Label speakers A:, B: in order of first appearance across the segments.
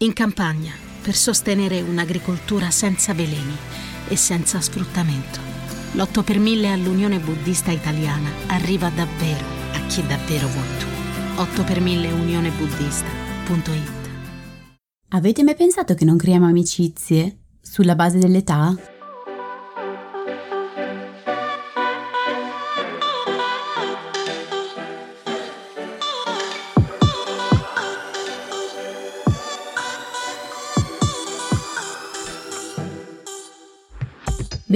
A: In campagna, per sostenere un'agricoltura senza veleni e senza sfruttamento. L'8 per 1000 all'Unione Buddista Italiana arriva davvero a chi davvero vuoi tu. 8 per 1000 unionebuddista.it
B: Avete mai pensato che non creiamo amicizie sulla base dell'età?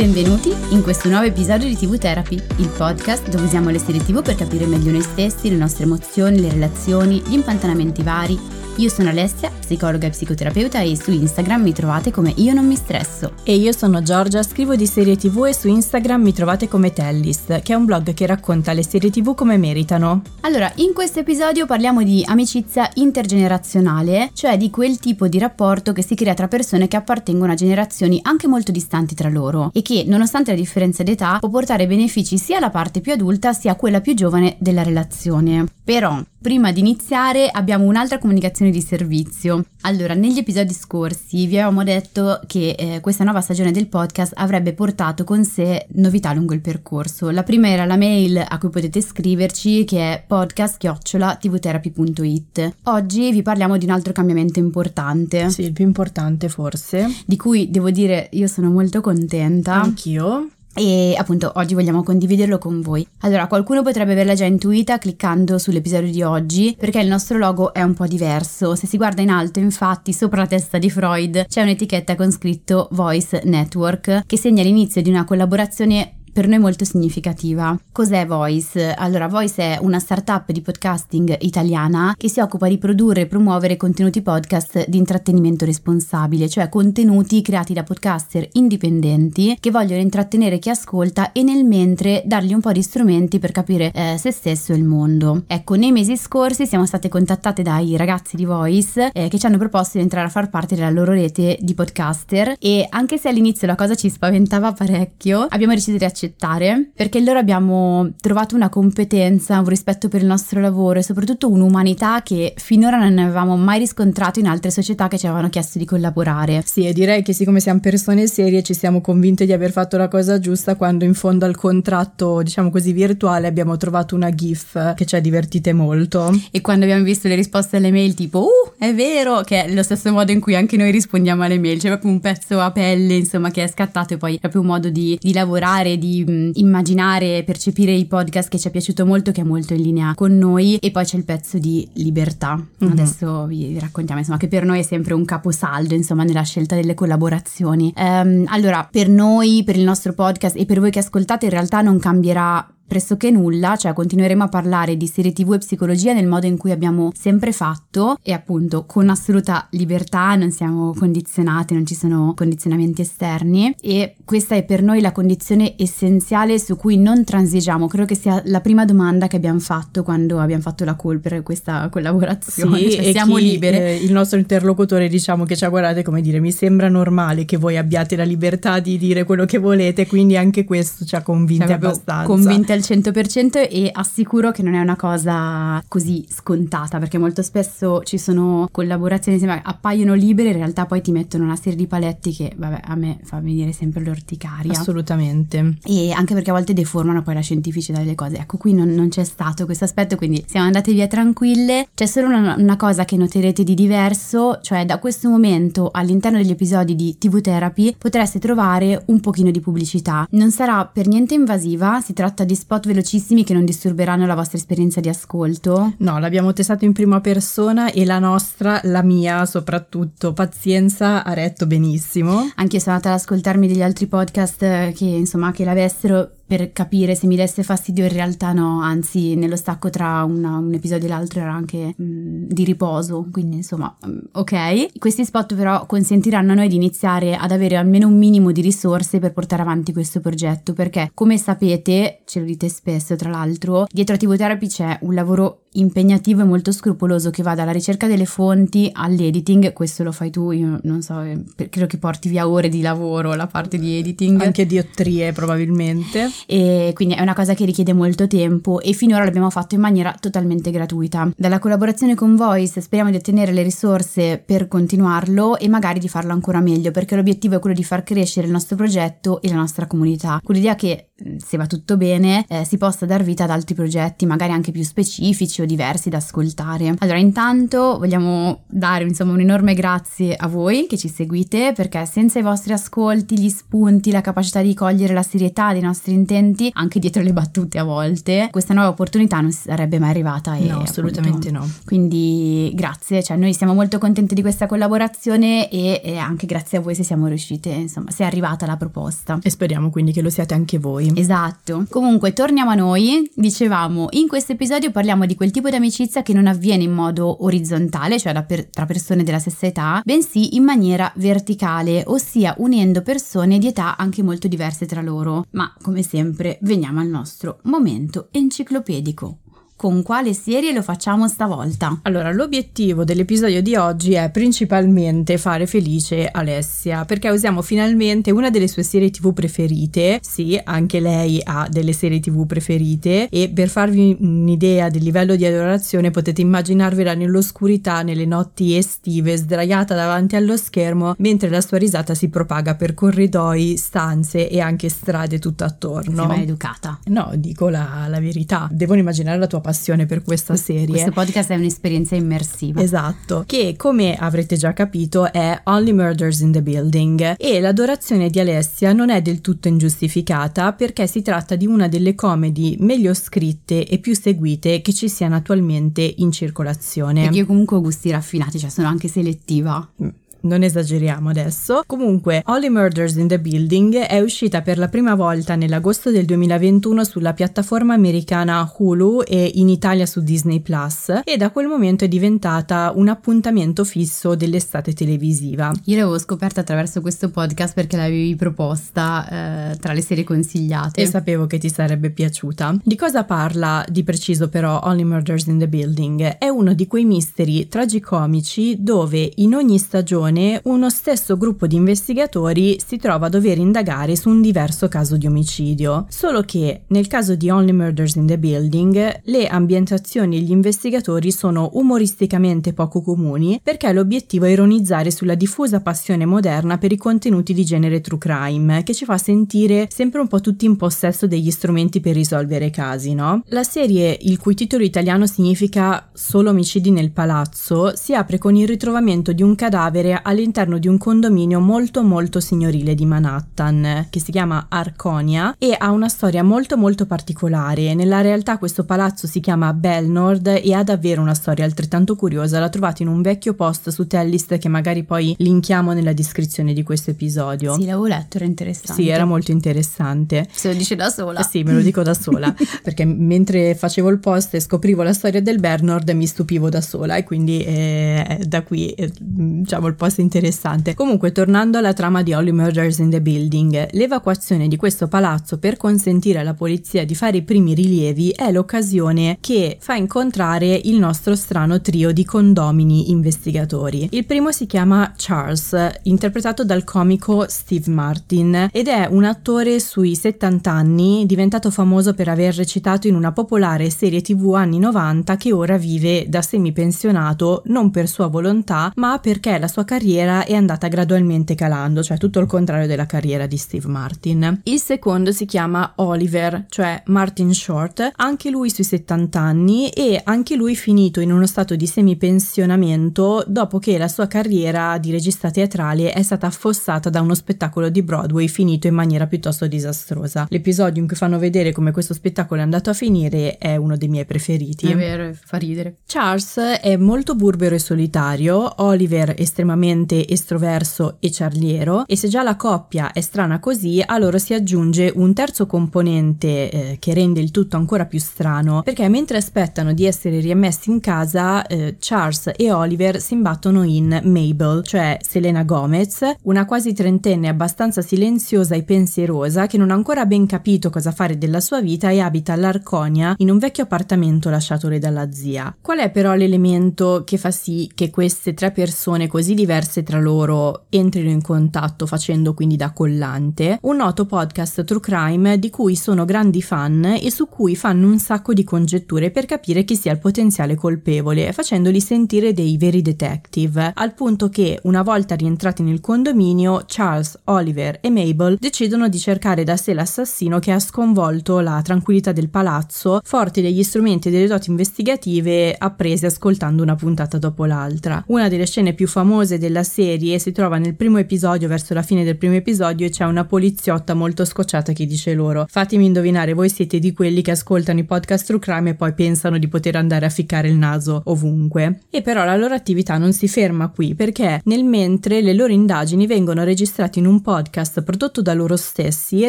B: Benvenuti in questo nuovo episodio di TV Therapy, il podcast dove usiamo le serie TV per capire meglio noi stessi, le nostre emozioni, le relazioni, gli impantanamenti vari io sono Alessia, psicologa e psicoterapeuta e su Instagram mi trovate come Io non mi stresso.
C: E io sono Giorgia, scrivo di serie tv e su Instagram mi trovate come Tellist, che è un blog che racconta le serie tv come meritano.
B: Allora, in questo episodio parliamo di amicizia intergenerazionale, cioè di quel tipo di rapporto che si crea tra persone che appartengono a generazioni anche molto distanti tra loro e che, nonostante la differenza d'età, può portare benefici sia alla parte più adulta sia a quella più giovane della relazione. Però, prima di iniziare abbiamo un'altra comunicazione di servizio. Allora, negli episodi scorsi vi avevamo detto che eh, questa nuova stagione del podcast avrebbe portato con sé novità lungo il percorso. La prima era la mail a cui potete scriverci che è podcast-tvtherapy.it. Oggi vi parliamo di un altro cambiamento importante.
C: Sì, il più importante forse.
B: Di cui devo dire io sono molto contenta.
C: Anch'io
B: e appunto oggi vogliamo condividerlo con voi. Allora, qualcuno potrebbe averla già intuita cliccando sull'episodio di oggi perché il nostro logo è un po' diverso. Se si guarda in alto, infatti, sopra la testa di Freud c'è un'etichetta con scritto Voice Network che segna l'inizio di una collaborazione per noi molto significativa. Cos'è Voice? Allora, Voice è una startup di podcasting italiana che si occupa di produrre e promuovere contenuti podcast di intrattenimento responsabile, cioè contenuti creati da podcaster indipendenti che vogliono intrattenere chi ascolta e nel mentre dargli un po' di strumenti per capire eh, se stesso e il mondo. Ecco, nei mesi scorsi siamo state contattate dai ragazzi di Voice eh, che ci hanno proposto di entrare a far parte della loro rete di podcaster e anche se all'inizio la cosa ci spaventava parecchio, abbiamo deciso di accettare accettare perché loro abbiamo trovato una competenza, un rispetto per il nostro lavoro e soprattutto un'umanità che finora non avevamo mai riscontrato in altre società che ci avevano chiesto di collaborare.
C: Sì, e direi che siccome siamo persone serie ci siamo convinte di aver fatto la cosa giusta quando in fondo al contratto, diciamo così, virtuale abbiamo trovato una GIF che ci ha divertite molto.
B: E quando abbiamo visto le risposte alle mail tipo, uh, è vero, che è lo stesso modo in cui anche noi rispondiamo alle mail, c'è proprio un pezzo a pelle, insomma, che è scattato e poi proprio un modo di, di lavorare, di mh, immaginare e percepire i podcast che ci è piaciuto molto, che è molto in linea con noi. E poi c'è il pezzo di libertà. Mm-hmm. Adesso vi, vi, raccontiamo, insomma, che per noi è sempre un caposaldo, insomma, nella scelta delle collaborazioni. Um, allora, per noi, per il nostro podcast e per voi che ascoltate, in realtà non cambierà pressoché nulla, cioè continueremo a parlare di serie tv e psicologia nel modo in cui abbiamo sempre fatto e appunto con assoluta libertà, non siamo condizionati, non ci sono condizionamenti esterni e questa è per noi la condizione essenziale su cui non transigiamo. Credo che sia la prima domanda che abbiamo fatto quando abbiamo fatto la call per questa collaborazione,
C: sì,
B: cioè siamo
C: chi,
B: libere.
C: Eh, il nostro interlocutore diciamo che ci ha guardate come dire mi sembra normale che voi abbiate la libertà di dire quello che volete, quindi anche questo ci ha convinti cioè, abbastanza.
B: Convinte al 100% e assicuro che non è una cosa così scontata perché molto spesso ci sono collaborazioni che appaiono libere in realtà poi ti mettono una serie di paletti che vabbè a me fa venire sempre l'orticaria.
C: Assolutamente.
B: E anche perché a volte deformano poi la scientificità delle cose. Ecco qui non, non c'è stato questo aspetto quindi siamo andate via tranquille. C'è solo una, una cosa che noterete di diverso cioè da questo momento all'interno degli episodi di TV Therapy potreste trovare un pochino di pubblicità. Non sarà per niente invasiva si tratta di spot velocissimi che non disturberanno la vostra esperienza di ascolto?
C: No, l'abbiamo testato in prima persona e la nostra, la mia soprattutto, pazienza ha retto benissimo.
B: Anche io sono andata ad ascoltarmi degli altri podcast che insomma che l'avessero per capire se mi desse fastidio in realtà no, anzi nello stacco tra una, un episodio e l'altro era anche mh, mm, di riposo, quindi insomma mm, ok. Questi spot però consentiranno a noi di iniziare ad avere almeno un minimo di risorse per portare avanti questo progetto perché come sapete, ce lo dite spesso tra l'altro, dietro a TV Therapy c'è un lavoro impegnativo e molto scrupoloso che va dalla ricerca delle fonti all'editing, questo lo fai tu, io non so, eh, credo che porti via ore di lavoro la parte di editing.
C: Anche diottrie probabilmente.
B: E quindi è una cosa che richiede molto tempo e finora l'abbiamo fatto in maniera totalmente gratuita. Dalla collaborazione con Voice speriamo di ottenere le risorse per continuarlo e magari di farlo ancora meglio perché l'obiettivo è quello di far crescere il nostro progetto e la nostra comunità, con l'idea che se va tutto bene, eh, si possa dar vita ad altri progetti, magari anche più specifici o diversi da ascoltare. Allora, intanto vogliamo dare insomma un enorme grazie a voi che ci seguite, perché senza i vostri ascolti, gli spunti, la capacità di cogliere la serietà dei nostri intenti, anche dietro le battute a volte, questa nuova opportunità non sarebbe mai arrivata.
C: E, no, assolutamente
B: appunto,
C: no.
B: Quindi grazie, cioè noi siamo molto contenti di questa collaborazione e, e anche grazie a voi se siamo riuscite, insomma, se è arrivata la proposta.
C: E speriamo quindi che lo siate anche voi.
B: Esatto. Comunque, torniamo a noi. Dicevamo, in questo episodio parliamo di quel tipo di amicizia che non avviene in modo orizzontale, cioè per, tra persone della stessa età, bensì in maniera verticale, ossia unendo persone di età anche molto diverse tra loro. Ma, come sempre, veniamo al nostro momento enciclopedico con quale serie lo facciamo stavolta?
C: Allora, l'obiettivo dell'episodio di oggi è principalmente fare felice Alessia, perché usiamo finalmente una delle sue serie TV preferite. Sì, anche lei ha delle serie TV preferite e per farvi un'idea del livello di adorazione potete immaginarvela nell'oscurità, nelle notti estive, sdraiata davanti allo schermo, mentre la sua risata si propaga per corridoi, stanze e anche strade tutto attorno.
B: Sei educata?
C: No, dico la, la verità. Devono immaginare la tua passione passione per questa serie.
B: Questo podcast è un'esperienza immersiva.
C: Esatto, che come avrete già capito è Only Murders in the Building e l'adorazione di Alessia non è del tutto ingiustificata perché si tratta di una delle comedy meglio scritte e più seguite che ci siano attualmente in circolazione.
B: Perché io comunque ho gusti raffinati, cioè sono anche selettiva.
C: Mm non esageriamo adesso. Comunque, Only Murders in the Building è uscita per la prima volta nell'agosto del 2021 sulla piattaforma americana Hulu e in Italia su Disney Plus e da quel momento è diventata un appuntamento fisso dell'estate televisiva.
B: Io l'avevo scoperta attraverso questo podcast perché l'avevi proposta eh, tra le serie consigliate
C: e sapevo che ti sarebbe piaciuta. Di cosa parla di preciso però Only Murders in the Building? È uno di quei misteri tragicomici dove in ogni stagione occasione uno stesso gruppo di investigatori si trova a dover indagare su un diverso caso di omicidio, solo che nel caso di Only Murders in the Building le ambientazioni e gli investigatori sono umoristicamente poco comuni perché l'obiettivo è ironizzare sulla diffusa passione moderna per i contenuti di genere true crime che ci fa sentire sempre un po' tutti in possesso degli strumenti per risolvere casi, no? La serie, il cui titolo italiano significa Solo omicidi nel palazzo, si apre con il ritrovamento di un cadavere all'interno di un condominio molto molto signorile di Manhattan che si chiama Arconia e ha una storia molto molto particolare. Nella realtà questo palazzo si chiama Belnord e ha davvero una storia altrettanto curiosa. La trovate in un vecchio post su Tellist che magari poi linkiamo nella descrizione di questo episodio.
B: Sì, l'avevo letto, era interessante.
C: Sì, era molto interessante.
B: Se lo dice da sola.
C: Sì, me lo dico da sola, perché mentre facevo il post e scoprivo la storia del Bernard mi stupivo da sola e quindi eh, da qui eh, diciamo il post abbastanza interessante. Comunque, tornando alla trama di Holly Murders in the Building, l'evacuazione di questo palazzo per consentire alla polizia di fare i primi rilievi è l'occasione che fa incontrare il nostro strano trio di condomini investigatori. Il primo si chiama Charles, interpretato dal comico Steve Martin, ed è un attore sui 70 anni, diventato famoso per aver recitato in una popolare serie tv anni 90 che ora vive da semipensionato non per sua volontà, ma perché la sua carriera è andata gradualmente calando, cioè tutto il contrario della carriera di Steve Martin. Il secondo si chiama Oliver, cioè Martin Short, anche lui sui 70 anni e anche lui finito in uno stato di semipensionamento dopo che la sua carriera di regista teatrale è stata affossata da uno spettacolo di Broadway finito in maniera piuttosto disastrosa. L'episodio in cui fanno vedere come questo spettacolo è andato a finire è uno dei miei preferiti.
B: È vero, fa ridere.
C: Charles è molto burbero e solitario, Oliver estremamente estremamente estroverso e ciarliero e se già la coppia è strana così, a loro si aggiunge un terzo componente eh, che rende il tutto ancora più strano, perché mentre aspettano di essere riammessi in casa, eh, Charles e Oliver si imbattono in Mabel, cioè Selena Gomez, una quasi trentenne abbastanza silenziosa e pensierosa che non ha ancora ben capito cosa fare della sua vita e abita all'Arconia in un vecchio appartamento lasciatole dalla zia. Qual è però l'elemento che fa sì che queste tre persone così diverse tra loro entrino in contatto facendo quindi da collante? Un noto podcast True Crime di cui sono grandi fan e su cui fanno un sacco di congetture per capire chi sia il potenziale colpevole, facendoli sentire dei veri detective, al punto che una volta rientrati nel condominio, Charles, Oliver e Mabel decidono di cercare da sé l'assassino che ha sconvolto la tranquillità del palazzo, forti degli strumenti e delle doti investigative apprese ascoltando una puntata dopo l'altra. Una delle scene più famose della serie si trova nel primo episodio, verso la fine del primo episodio, e c'è una poliziotta molto scocciata che dice loro: Fatemi indovinare, voi siete di quelli che ascoltano i podcast true crime e poi pensano di poter andare a ficcare il naso ovunque. E però la loro attività non si ferma qui perché nel mentre le loro indagini vengono registrate in un podcast prodotto da loro stessi e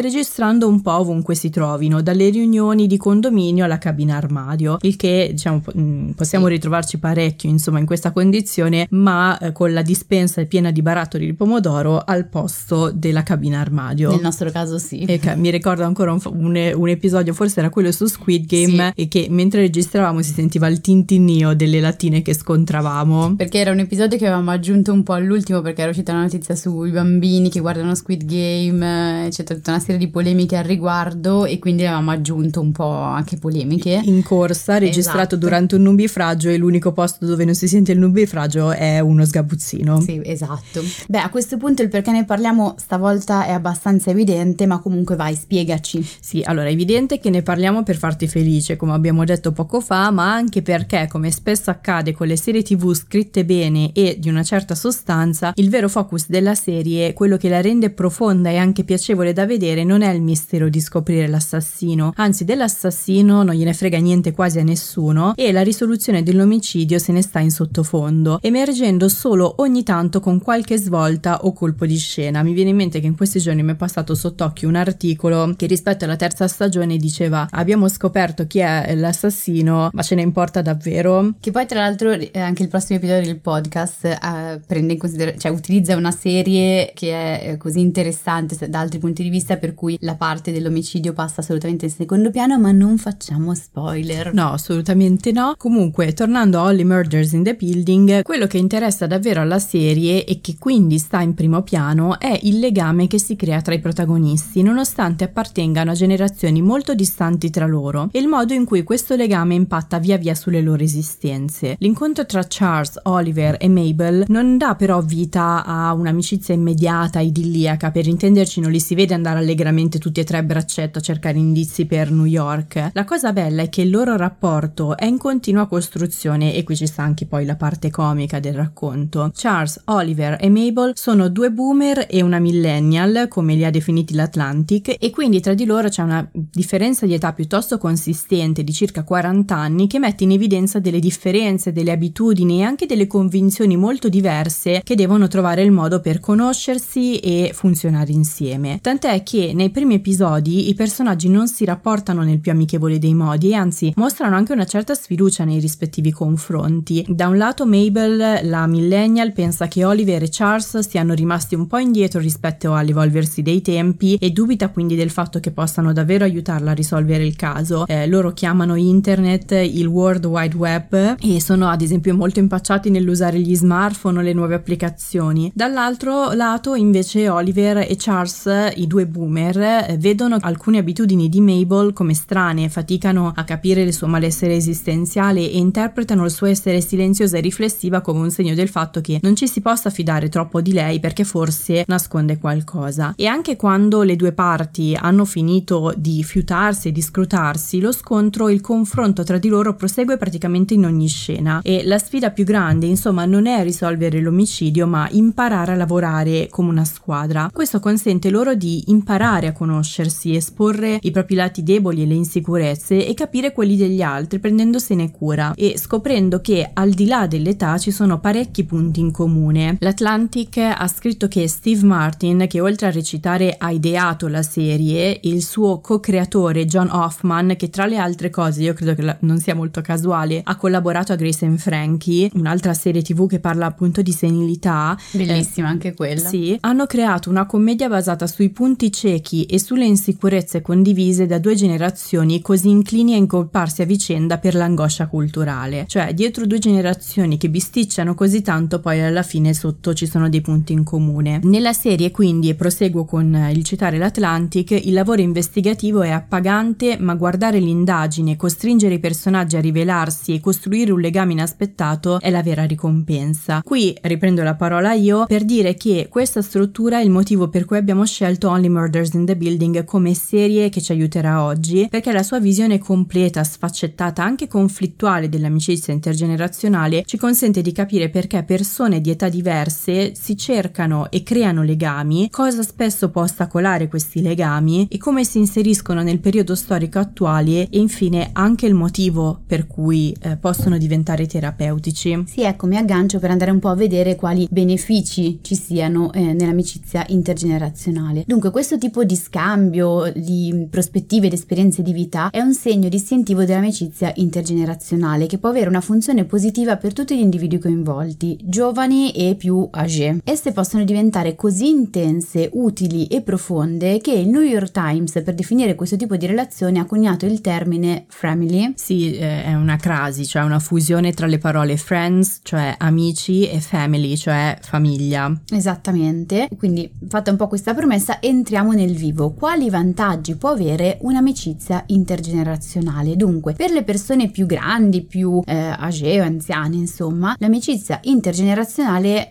C: registrando un po' ovunque si trovino, dalle riunioni di condominio alla cabina armadio, il che diciamo mm, possiamo ritrovarci parecchio insomma in questa condizione, ma eh, con la dispensa piena di barattoli di pomodoro al posto della cabina armadio.
B: Nel nostro caso sì.
C: E che mi ricordo ancora un, un, un, episodio, forse era quello su Squid Game, sì. e che mentre registravamo si sentiva il tintinnio delle lattine che scontravamo.
B: Perché era un episodio che avevamo aggiunto un po' all'ultimo perché era uscita una notizia sui bambini che guardano Squid Game, c'è tutta una serie di polemiche al riguardo e quindi avevamo aggiunto un po' anche polemiche.
C: In corsa, registrato esatto. durante un nubifragio e l'unico posto dove non si sente il nubifragio è uno sgabuzzino.
B: Sì, esatto. Beh, a questo punto il perché ne parliamo stavolta è abbastanza evidente, ma comunque vai, spiegaci.
C: Sì, allora è evidente che ne parliamo per farti felice, come abbiamo detto poco fa, ma anche perché, come spesso accade con le serie tv scritte bene e di una certa sostanza, il vero focus della serie, quello che la rende profonda e anche piacevole da vedere, non è il mistero di scoprire l'assassino, anzi dell'assassino non gliene frega niente quasi a nessuno e la risoluzione dell'omicidio se ne sta in sottofondo, emergendo solo ogni tanto con qualche svolta o colpo di scena. Mi viene in mente che in questi giorni mi è passato sott'occhio un articolo che rispetto alla terza stagione diceva abbiamo scoperto chi è l'assassino, ma ce ne importa davvero?
B: Che poi tra l'altro anche il prossimo episodio del podcast eh, prende in considerazione, cioè utilizza una serie che è eh, così interessante da altri punti di vista per cui la parte dell'omicidio passa assolutamente in secondo piano, ma non facciamo spoiler.
C: No, assolutamente no. Comunque, tornando a Holly Murders in the Building, quello che interessa davvero alla serie e che quindi sta in primo piano è il legame che si crea tra i protagonisti, nonostante appartengano a generazioni molto distanti tra loro, e il modo in cui questo legame impatta via via sulle loro esistenze. L'incontro tra Charles, Oliver e Mabel non dà però vita a un'amicizia immediata, idilliaca, per intenderci non li si vede andare allegramente tutti e tre a braccetto a cercare indizi per New York. La cosa bella è che il loro rapporto è in continua costruzione e qui ci sta anche poi la parte comica del racconto. Charles, Oliver e Mabel sono due boomer e una millennial, come li ha definiti l'Atlantic, e quindi tra di loro c'è una differenza di età piuttosto consistente di circa 40 anni che mette in evidenza delle differenze, delle abitudini e anche delle convinzioni molto diverse che devono trovare il modo per conoscersi e funzionare insieme. Tant'è che nei primi episodi i personaggi non si rapportano nel più amichevole dei modi e anzi mostrano anche una certa sfiducia nei rispettivi confronti. Da un lato Mabel, la millennial, pensa che Oliver e Charles siano rimasti un po' indietro rispetto all'evolversi dei tempi e dubita quindi del fatto che possano davvero aiutarla a risolvere il caso. Eh, loro chiamano internet il World Wide Web e sono ad esempio molto impacciati nell'usare gli smartphone o le nuove applicazioni. Dall'altro lato invece Oliver e Charles, i due boomer, eh, vedono alcune abitudini di Mabel come strane, faticano a capire il suo malessere esistenziale e interpretano il suo essere silenziosa e riflessiva come un segno del fatto che non ci si possa fidare troppo di lei perché forse nasconde qualcosa. E anche quando le due parti hanno finito di fiutarsi e di scrutarsi, lo scontro, il confronto tra di loro prosegue praticamente in ogni scena e la sfida più grande, insomma, non è risolvere l'omicidio, ma imparare a lavorare come una squadra. Questo consente loro di imparare a conoscersi, esporre i propri lati deboli e le insicurezze e capire quelli degli altri prendendosene cura e scoprendo che al di là dell'età ci sono parecchi punti in comune comune. L'Atlantic ha scritto che Steve Martin, che oltre a recitare ha ideato la serie, il suo co-creatore John Hoffman, che tra le altre cose, io credo che non sia molto casuale, ha collaborato a Grace and Frankie, un'altra serie tv che parla appunto di senilità.
B: Bellissima eh, anche quella.
C: Sì, hanno creato una commedia basata sui punti ciechi e sulle insicurezze condivise da due generazioni così inclini a incolparsi a vicenda per l'angoscia culturale. Cioè, dietro due generazioni che bisticciano così tanto, poi alla fine sotto ci sono dei punti in comune. Nella serie, quindi, e proseguo con il citare l'Atlantic, il lavoro investigativo è appagante, ma guardare l'indagine, costringere i personaggi a rivelarsi e costruire un legame inaspettato è la vera ricompensa. Qui riprendo la parola io per dire che questa struttura è il motivo per cui abbiamo scelto Only Murders in the Building come serie che ci aiuterà oggi, perché la sua visione completa, sfaccettata, anche conflittuale dell'amicizia intergenerazionale ci consente di capire perché persone di età diverse si cercano e creano legami, cosa spesso può ostacolare questi legami e come si inseriscono nel periodo storico attuale e infine anche il motivo per cui eh, possono diventare terapeutici.
B: Sì, ecco, mi aggancio per andare un po' a vedere quali benefici ci siano eh, nell'amicizia intergenerazionale. Dunque, questo tipo di scambio di prospettive ed esperienze di vita è un segno distintivo dell'amicizia intergenerazionale che può avere una funzione positiva per tutti gli individui coinvolti, giovani e più âgé. Esse possono diventare così intense, utili e profonde che il New York Times per definire questo tipo di relazione ha coniato il termine family.
C: Sì, eh, è una crasi, cioè una fusione tra le parole friends, cioè amici, e family, cioè famiglia.
B: Esattamente, quindi fatta un po' questa promessa, entriamo nel vivo. Quali vantaggi può avere un'amicizia intergenerazionale? Dunque, per le persone più grandi, più eh, age o anziane, insomma, l'amicizia intergenerazionale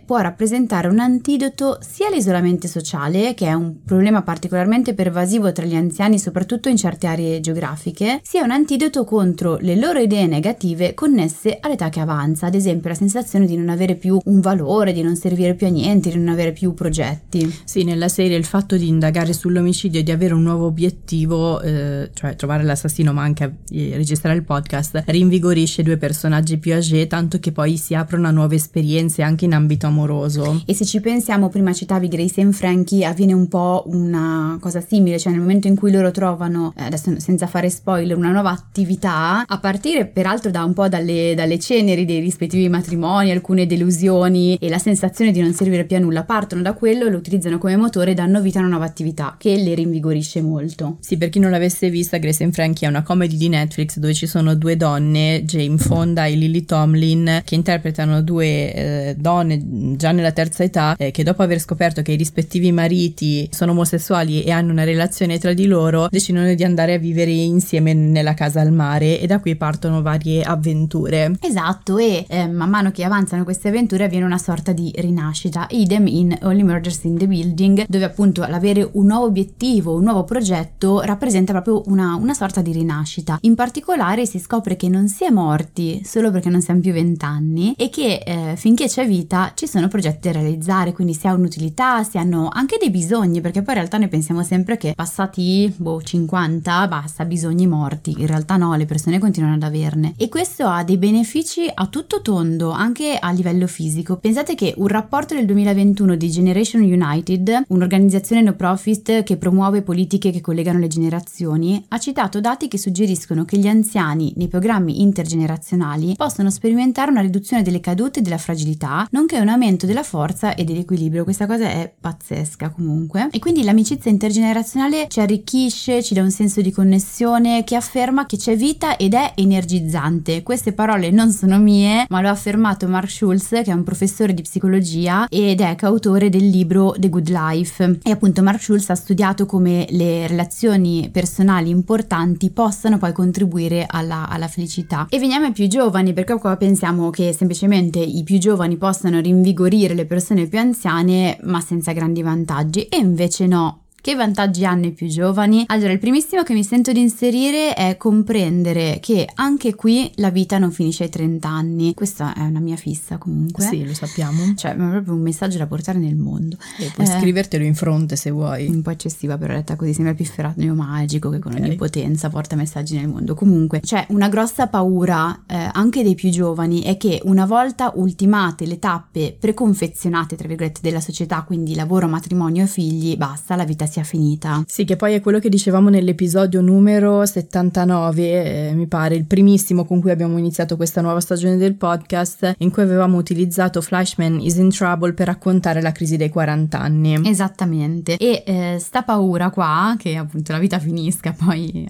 B: può rappresentare un antidoto sia all'isolamento sociale, che è un problema particolarmente pervasivo tra gli anziani, soprattutto in certe aree geografiche, sia un antidoto contro le loro idee negative connesse all'età che avanza, ad esempio la sensazione di non avere più un valore, di non servire più a niente, di non avere più progetti.
C: Sì, nella serie il fatto di indagare sull'omicidio e di avere un nuovo obiettivo, eh, cioè trovare l'assassino ma anche eh, registrare il podcast, rinvigorisce due personaggi più âgé, tanto che poi si aprono a nuove esperienze anche in ambito amoroso.
B: E se ci pensiamo, prima citavi Grace e Frankie, avviene un po' una cosa simile, cioè nel momento in cui loro trovano, eh, adesso senza fare spoiler, una nuova attività, a partire peraltro da un po' dalle, dalle ceneri dei rispettivi matrimoni, alcune delusioni e la sensazione di non servire più a nulla, partono da quello, lo utilizzano come motore e danno vita a una nuova attività che le rinvigorisce molto.
C: Sì, per chi non l'avesse vista, Grace and Frankie è una comedy di Netflix dove ci sono due donne, Jane Fonda e Lily Tomlin, che interpretano due eh, donne già nella terza età eh, che dopo aver scoperto che i rispettivi mariti sono omosessuali e hanno una relazione tra di loro, decidono di andare a vivere insieme nella casa al mare e da qui partono varie avventure.
B: Esatto, e eh, man mano che avanzano queste avventure avviene una sorta di rinascita, idem in Only Murders in the Building, dove appunto l'avere un nuovo obiettivo, un nuovo progetto rappresenta proprio una, una sorta di rinascita. In particolare si scopre che non si è morti solo perché non siamo più vent'anni e che eh, finché c'è vita ci sono progetti da realizzare, quindi si ha un'utilità, si hanno anche dei bisogni, perché poi in realtà noi pensiamo sempre che passati boh, 50 basta, bisogni morti, in realtà no, le persone continuano ad averne e questo ha dei benefici a tutto tondo, anche a livello fisico. Pensate che un rapporto del 2021 di Generation United, un'organizzazione no profit che promuove politiche che collegano le generazioni, ha citato dati che suggeriscono che gli anziani nei programmi intergenerazionali possono sperimentare una riduzione delle cadute e della fragilità, nonché un aumento della forza e dell'equilibrio. Questa cosa è pazzesca comunque. E quindi l'amicizia intergenerazionale ci arricchisce, ci dà un senso di connessione che afferma che c'è vita ed è energizzante. Queste parole non sono mie, ma lo ha affermato Mark Schulz, che è un professore di psicologia ed è coautore del libro The Good Life. E appunto Mark Schulz ha studiato come le relazioni personali importanti possano poi contribuire alla, alla felicità. E veniamo ai più giovani, perché qua pensiamo che semplicemente i più giovani possano rinvigorire le persone più anziane, ma senza grandi vantaggi. E invece no, Che vantaggi hanno i più giovani? Allora, il primissimo che mi sento di inserire è comprendere che anche qui la vita non finisce ai 30 anni. Questa è una mia fissa comunque.
C: Sì, lo sappiamo.
B: Cioè, è proprio un messaggio da portare nel mondo.
C: E puoi eh, scrivertelo in fronte se vuoi.
B: Un po' eccessiva, però letta così sembra più ferrato magico che con okay. ogni potenza porta messaggi nel mondo. Comunque, c'è una grossa paura eh, anche dei più giovani è che una volta ultimate le tappe preconfezionate, tra virgolette, della società, quindi lavoro, matrimonio e figli, basta, la vita sia finita.
C: Sì, che poi è quello che dicevamo nell'episodio numero 79, eh, mi pare, il primissimo con cui abbiamo iniziato questa nuova stagione del podcast, in cui avevamo utilizzato Flashman is in Trouble per raccontare la crisi dei 40 anni.
B: Esattamente. E eh, sta paura qua, che appunto la vita finisca poi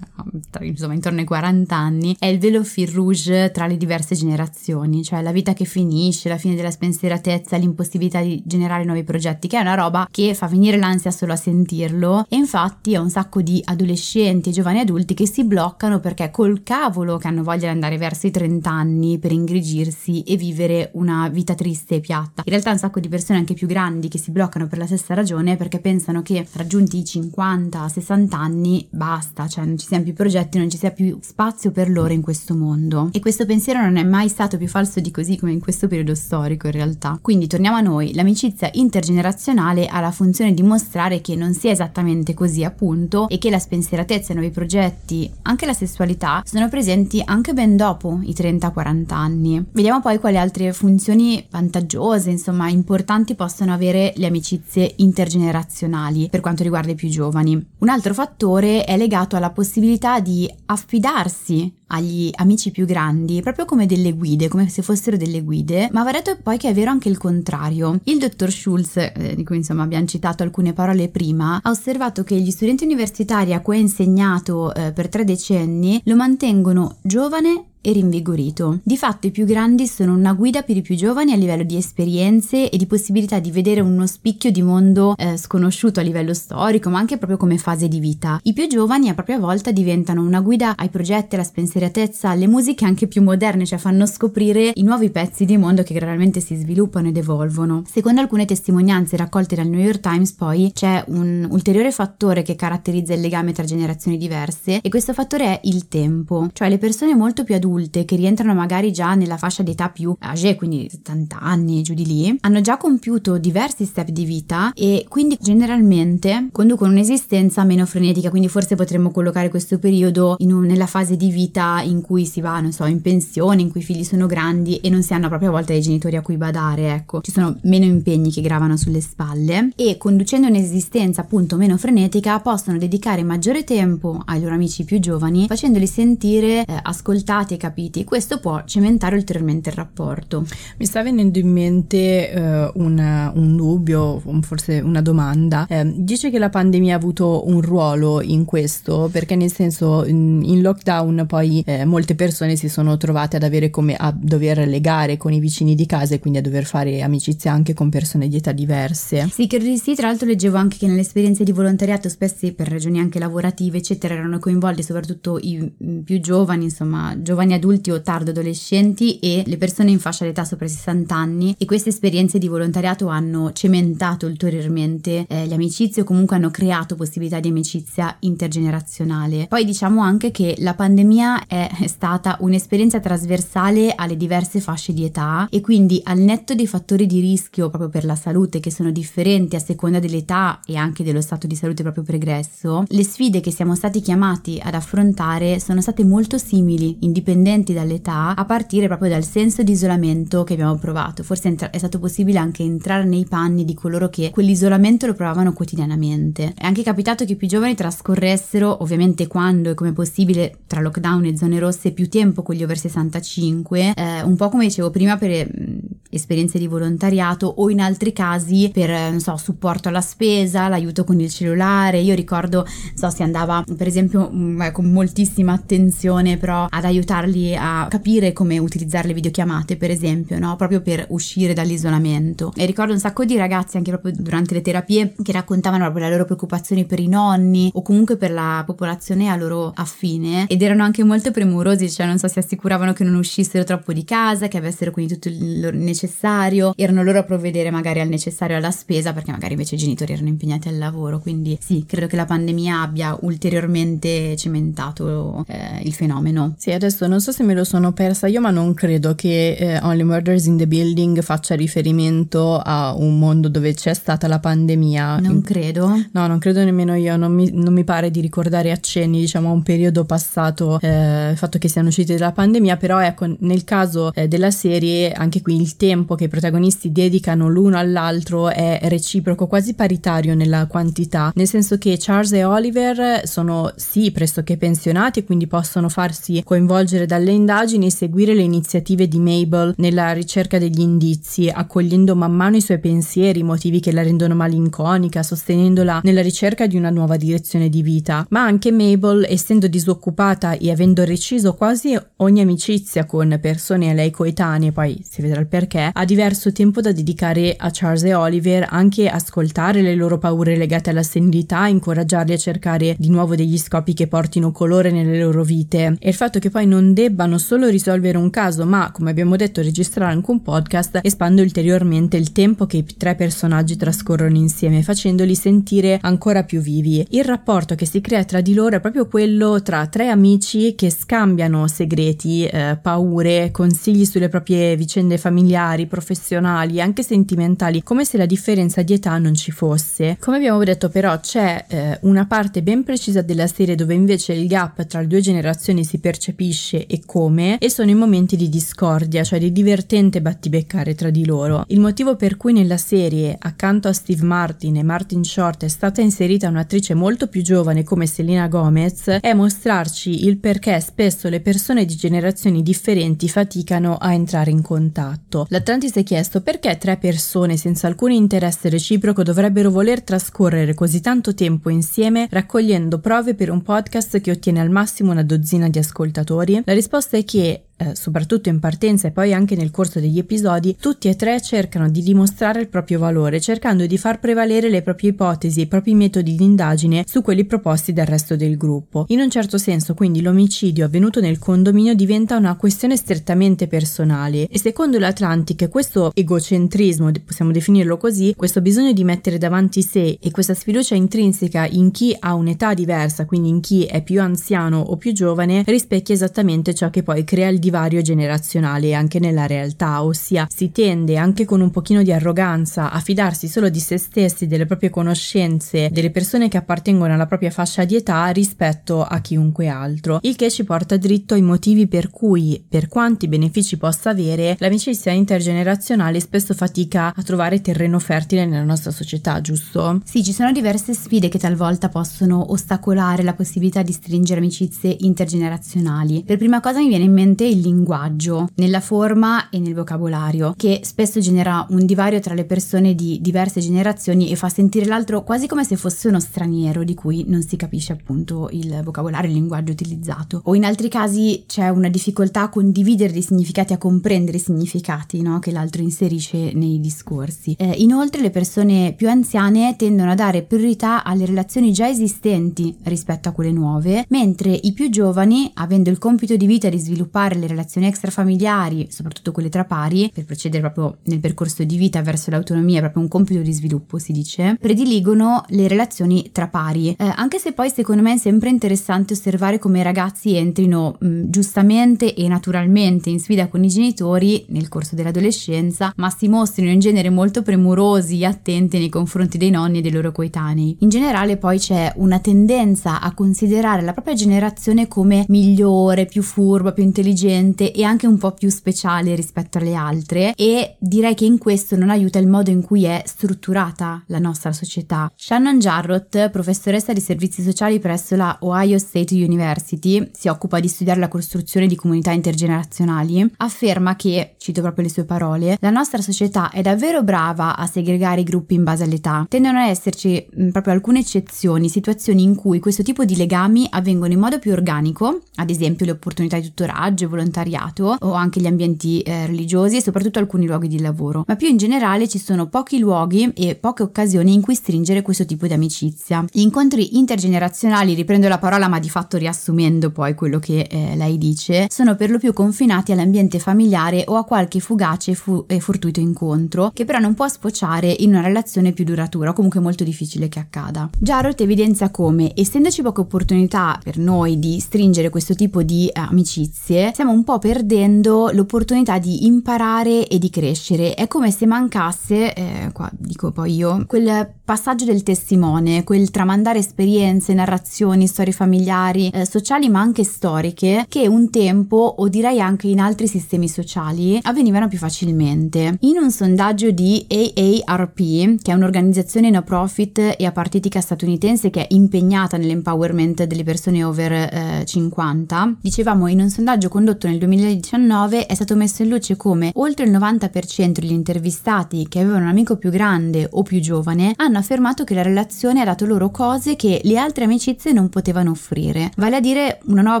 B: insomma intorno ai 40 anni, è il velo fil rouge tra le diverse generazioni, cioè la vita che finisce, la fine della spensieratezza, l'impossibilità di generare nuovi progetti, che è una roba che fa venire l'ansia solo a sentirlo e infatti è un sacco di adolescenti e giovani adulti che si bloccano perché col cavolo che hanno voglia di andare verso i 30 anni per ingrigirsi e vivere una vita triste e piatta. In realtà un sacco di persone anche più grandi che si bloccano per la stessa ragione perché pensano che raggiunti i 50-60 anni basta, cioè non ci siano più progetti, non ci sia più spazio per loro in questo mondo. E questo pensiero non è mai stato più falso di così come in questo periodo storico in realtà. Quindi torniamo a noi, l'amicizia intergenerazionale ha la funzione di mostrare che non sia esattamente così appunto e che la spensieratezza i nuovi progetti, anche la sessualità, sono presenti anche ben dopo i 30-40 anni. Vediamo poi quali altre funzioni vantaggiose, insomma importanti possono avere le amicizie intergenerazionali per quanto riguarda i più giovani. Un altro fattore è legato alla possibilità di affidarsi agli amici più grandi, proprio come delle guide, come se fossero delle guide, ma va detto poi che è vero anche il contrario. Il dottor Schulz, eh, di cui insomma abbiamo citato alcune parole prima, ha osservato che gli studenti universitari a cui ha insegnato eh, per tre decenni lo mantengono giovane e rinvigorito. Di fatto i più grandi sono una guida per i più giovani a livello di esperienze e di possibilità di vedere uno spicchio di mondo eh, sconosciuto a livello storico, ma anche proprio come fase di vita. I più giovani a propria volta diventano una guida ai progetti, alla spensieratezza, alle musiche anche più moderne, cioè fanno scoprire i nuovi pezzi di mondo che gradualmente si sviluppano ed evolvono. Secondo alcune testimonianze raccolte dal New York Times, poi c'è un ulteriore fattore che caratterizza il legame tra generazioni diverse e questo fattore è il tempo, cioè le persone molto più adulte adulte che rientrano magari già nella fascia d'età più age, quindi 70 anni giù di lì, hanno già compiuto diversi step di vita e quindi generalmente conducono un'esistenza meno frenetica, quindi forse potremmo collocare questo periodo un, nella fase di vita in cui si va, non so, in pensione, in cui i figli sono grandi e non si hanno a volte dei genitori a cui badare, ecco, ci sono meno impegni che gravano sulle spalle e conducendo un'esistenza appunto meno frenetica possono dedicare maggiore tempo ai loro amici più giovani facendoli sentire eh, ascoltati e capiti. Questo può cementare ulteriormente il rapporto.
C: Mi sta venendo in mente uh, una, un dubbio, forse una domanda. Eh, dice che la pandemia ha avuto un ruolo in questo, perché nel senso in, in lockdown poi eh, molte persone si sono trovate ad avere come a dover legare con i vicini di casa e quindi a dover fare amicizia anche con persone di età diverse.
B: Sì, credo di sì. Tra l'altro leggevo anche che nelle esperienze di volontariato spesso per ragioni anche lavorative, eccetera, erano coinvolti soprattutto i più giovani, insomma, giovani giovani adulti o tardo adolescenti e le persone in fascia d'età sopra i 60 anni e queste esperienze di volontariato hanno cementato ulteriormente eh, le amicizie o comunque hanno creato possibilità di amicizia intergenerazionale. Poi diciamo anche che la pandemia è, stata un'esperienza trasversale alle diverse fasce di età e quindi al netto dei fattori di rischio proprio per la salute che sono differenti a seconda dell'età e anche dello stato di salute proprio pregresso, le sfide che siamo stati chiamati ad affrontare sono state molto simili, indipendentemente indipendenti dall'età, a partire proprio dal senso di isolamento che abbiamo provato. Forse è stato possibile anche entrare nei panni di coloro che quell'isolamento lo provavano quotidianamente. È anche capitato che i più giovani trascorressero, ovviamente quando e come possibile, tra lockdown e zone rosse, più tempo con gli over 65, eh, un po' come dicevo prima per mh, esperienze di volontariato o in altri casi per, non so, supporto alla spesa, l'aiuto con il cellulare. Io ricordo, non so, si andava per esempio mh, con moltissima attenzione però ad aiutare aiutarli a capire come utilizzare le videochiamate, per esempio, no? Proprio per uscire dall'isolamento. E ricordo un sacco di ragazzi anche proprio durante le terapie che raccontavano proprio le loro preoccupazioni per i nonni o comunque per la popolazione a loro affine ed erano anche molto premurosi, cioè non so, si assicuravano che non uscissero troppo di casa, che avessero quindi tutto il necessario, erano loro a provvedere magari al necessario alla spesa perché magari invece i genitori erano impegnati al lavoro, quindi sì, credo che la pandemia abbia ulteriormente cementato eh, il fenomeno.
C: Sì, adesso non so se me lo sono persa io, ma non credo che eh, Only Murders in the Building faccia riferimento a un mondo dove c'è stata la pandemia.
B: Non credo.
C: No, non credo nemmeno io, non mi, non mi pare di ricordare accenni, diciamo, a un periodo passato, eh, il fatto che siano usciti dalla pandemia, però ecco, nel caso eh, della serie, anche qui il tempo che i protagonisti dedicano l'uno all'altro è reciproco, quasi paritario nella quantità, nel senso che Charles e Oliver sono sì pressoché pensionati e quindi possono farsi coinvolgere dalle indagini e seguire le iniziative di Mabel nella ricerca degli indizi, accogliendo man mano i suoi pensieri, i motivi che la rendono malinconica, sostenendola nella ricerca di una nuova direzione di vita. Ma anche Mabel, essendo disoccupata e avendo reciso quasi ogni amicizia con persone a lei coetanee, poi si vedrà il perché, ha diverso tempo da dedicare a Charles e Oliver, anche ascoltare le loro paure legate alla senilità, incoraggiarli a cercare di nuovo degli scopi che portino colore nelle loro vite. E il fatto che poi non debbano solo risolvere un caso, ma come abbiamo detto registrare anche un podcast, espande ulteriormente il tempo che i tre personaggi trascorrono insieme, facendoli sentire ancora più vivi. Il rapporto che si crea tra di loro è proprio quello tra tre amici che scambiano segreti, eh, paure, consigli sulle proprie vicende familiari, professionali, anche sentimentali, come se la differenza di età non ci fosse. Come abbiamo detto però c'è eh, una parte ben precisa della serie dove invece il gap tra le due generazioni si percepisce e come e sono i momenti di discordia, cioè di divertente battibeccare tra di loro. Il motivo per cui nella serie accanto a Steve Martin e Martin Short è stata inserita un'attrice molto più giovane come Selena Gomez è mostrarci il perché spesso le persone di generazioni differenti faticano a entrare in contatto. L'Atlantis si è chiesto perché tre persone senza alcun interesse reciproco dovrebbero voler trascorrere così tanto tempo insieme raccogliendo prove per un podcast che ottiene al massimo una dozzina di ascoltatori? La risposta è che eh, soprattutto in partenza e poi anche nel corso degli episodi, tutti e tre cercano di dimostrare il proprio valore, cercando di far prevalere le proprie ipotesi e i propri metodi di indagine su quelli proposti dal resto del gruppo. In un certo senso, quindi, l'omicidio avvenuto nel condominio diventa una questione strettamente personale e secondo l'Atlantic questo egocentrismo, possiamo definirlo così, questo bisogno di mettere davanti sé e questa sfiducia intrinseca in chi ha un'età diversa, quindi in chi è più anziano o più giovane, rispecchia esattamente ciò che poi crea il divario generazionale anche nella realtà, ossia si tende anche con un pochino di arroganza a fidarsi solo di se stessi, delle proprie conoscenze, delle persone che appartengono alla propria fascia di età rispetto a chiunque altro, il che ci porta dritto ai motivi per cui, per quanti benefici possa avere, l'amicizia intergenerazionale spesso fatica a trovare terreno fertile nella nostra società, giusto?
B: Sì, ci sono diverse sfide che talvolta possono ostacolare la possibilità di stringere amicizie intergenerazionali. Per prima cosa mi viene in mente il linguaggio, nella forma e nel vocabolario, che spesso genera un divario tra le persone di diverse generazioni e fa sentire l'altro quasi come se fosse uno straniero di cui non si capisce appunto il vocabolario, il linguaggio utilizzato. O in altri casi c'è una difficoltà a condividere dei significati, a comprendere i significati no? che l'altro inserisce nei discorsi. Eh, inoltre le persone più anziane tendono a dare priorità alle relazioni già esistenti rispetto a quelle nuove, mentre i più giovani, avendo il compito di vita di sviluppare le relazioni extrafamiliari, soprattutto quelle tra pari, per procedere proprio nel percorso di vita verso l'autonomia, è proprio un compito di sviluppo, si dice, prediligono le relazioni tra pari. Eh, anche se poi secondo me è sempre interessante osservare come i ragazzi entrino mh, giustamente e naturalmente in sfida con i genitori nel corso dell'adolescenza, ma si mostrino in genere molto premurosi e attenti nei confronti dei nonni e dei loro coetanei. In generale poi c'è una tendenza a considerare la propria generazione come migliore, più furba, più intelligente, differente e anche un po' più speciale rispetto alle altre e direi che in questo non aiuta il modo in cui è strutturata la nostra società. Shannon Jarrott, professoressa di servizi sociali presso la Ohio State University, si occupa di studiare la costruzione di comunità intergenerazionali, afferma che, cito proprio le sue parole, la nostra società è davvero brava a segregare i gruppi in base all'età. Tendono ad esserci mh, proprio alcune eccezioni, situazioni in cui questo tipo di legami avvengono in modo più organico, ad esempio le opportunità di tutoraggio, volontariato, volontariato o anche gli ambienti eh, religiosi e soprattutto alcuni luoghi di lavoro, ma più in generale ci sono pochi luoghi e poche occasioni in cui stringere questo tipo di amicizia. Gli incontri intergenerazionali, riprendo la parola ma di fatto riassumendo poi quello che eh, lei dice, sono per lo più confinati all'ambiente familiare o a qualche fugace fu- e fortuito incontro, che però non può sfociare in una relazione più duratura o comunque molto difficile che accada. Jarrett evidenzia come, essendoci poche opportunità per noi di stringere questo tipo di eh, amicizie, stiamo un po' perdendo l'opportunità di imparare e di crescere. È come se mancasse, eh, qua dico poi io, quel passaggio del testimone, quel tramandare esperienze, narrazioni, storie familiari, eh, sociali ma anche storiche che un tempo o direi anche in altri sistemi sociali avvenivano più facilmente. In un sondaggio di AARP, che è un'organizzazione no profit e apartitica statunitense che è impegnata nell'empowerment delle persone over eh, 50, dicevamo in un sondaggio condotto nel 2019 è stato messo in luce come oltre il 90% degli intervistati che avevano un amico più grande o più giovane hanno affermato che la relazione ha dato loro cose che le altre amicizie non potevano offrire, vale a dire una nuova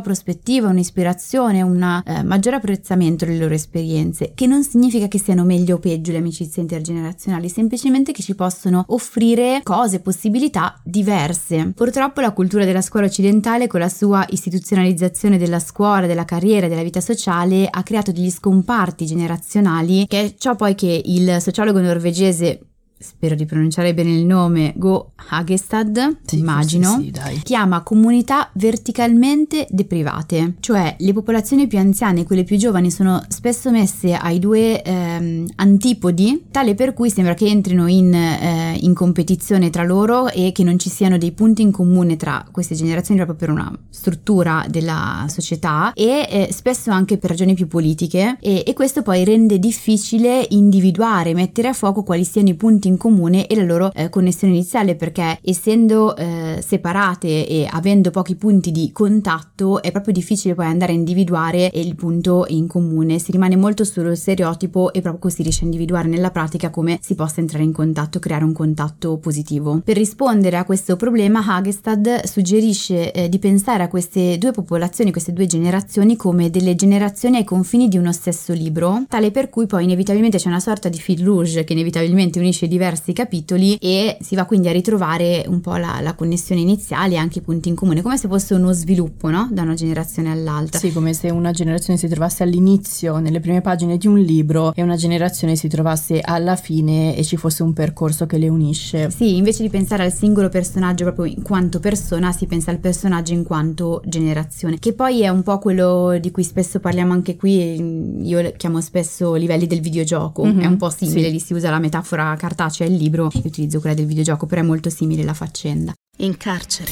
B: prospettiva, un'ispirazione, un eh, maggiore apprezzamento delle loro esperienze, che non significa che siano meglio o peggio le amicizie intergenerazionali, semplicemente che ci possono offrire cose, possibilità diverse. Purtroppo la cultura della scuola occidentale con la sua istituzionalizzazione della scuola, della carriera, della vita sociale ha creato degli scomparti generazionali che è ciò poi che il sociologo norvegese spero di pronunciare bene il nome, Go Hagestad, sì, immagino, sì, chiama comunità verticalmente deprivate, cioè le popolazioni più anziane e quelle più giovani sono spesso messe ai due ehm, antipodi, tale per cui sembra che entrino in, eh, in, competizione tra loro e che non ci siano dei punti in comune tra queste generazioni proprio per una struttura della società e eh, spesso anche per ragioni più politiche. E, e questo poi rende difficile individuare, mettere a fuoco quali siano i punti in comune e la loro eh, connessione iniziale perché essendo eh, separate e avendo pochi punti di contatto è proprio difficile poi andare a individuare il punto in comune, si rimane molto sullo stereotipo e proprio così riesce a individuare nella pratica come si possa entrare in contatto, creare un contatto positivo. Per rispondere a questo problema Hagestad suggerisce eh, di pensare a queste due popolazioni, queste due generazioni come delle generazioni ai confini di uno stesso libro, tale per cui poi inevitabilmente c'è una sorta di fil rouge che inevitabilmente unisce diversi diversi capitoli e si va quindi a ritrovare un po' la, la connessione iniziale e anche i punti in comune, come se fosse uno sviluppo no? da una generazione all'altra.
C: Sì, come se una generazione si trovasse all'inizio, nelle prime pagine di un libro, e una generazione si trovasse alla fine e ci fosse un percorso che le unisce.
B: Sì, invece di pensare al singolo personaggio proprio in quanto persona, si pensa al personaggio in quanto generazione, che poi è un po' quello di cui spesso parliamo anche qui, io chiamo spesso livelli del videogioco, mm-hmm, è un po' simile, sì. lì si usa la metafora cartacea c'è il libro, io utilizzo quella del videogioco, però è molto simile la faccenda.
A: In carcere,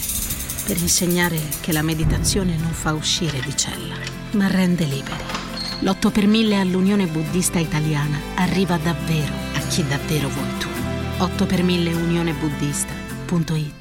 A: per insegnare che la meditazione non fa uscire di cella, ma rende liberi. L'8 per 1000 all'Unione Buddista Italiana arriva davvero a chi davvero vuoi tu. 8 per 1000 unionebuddista.it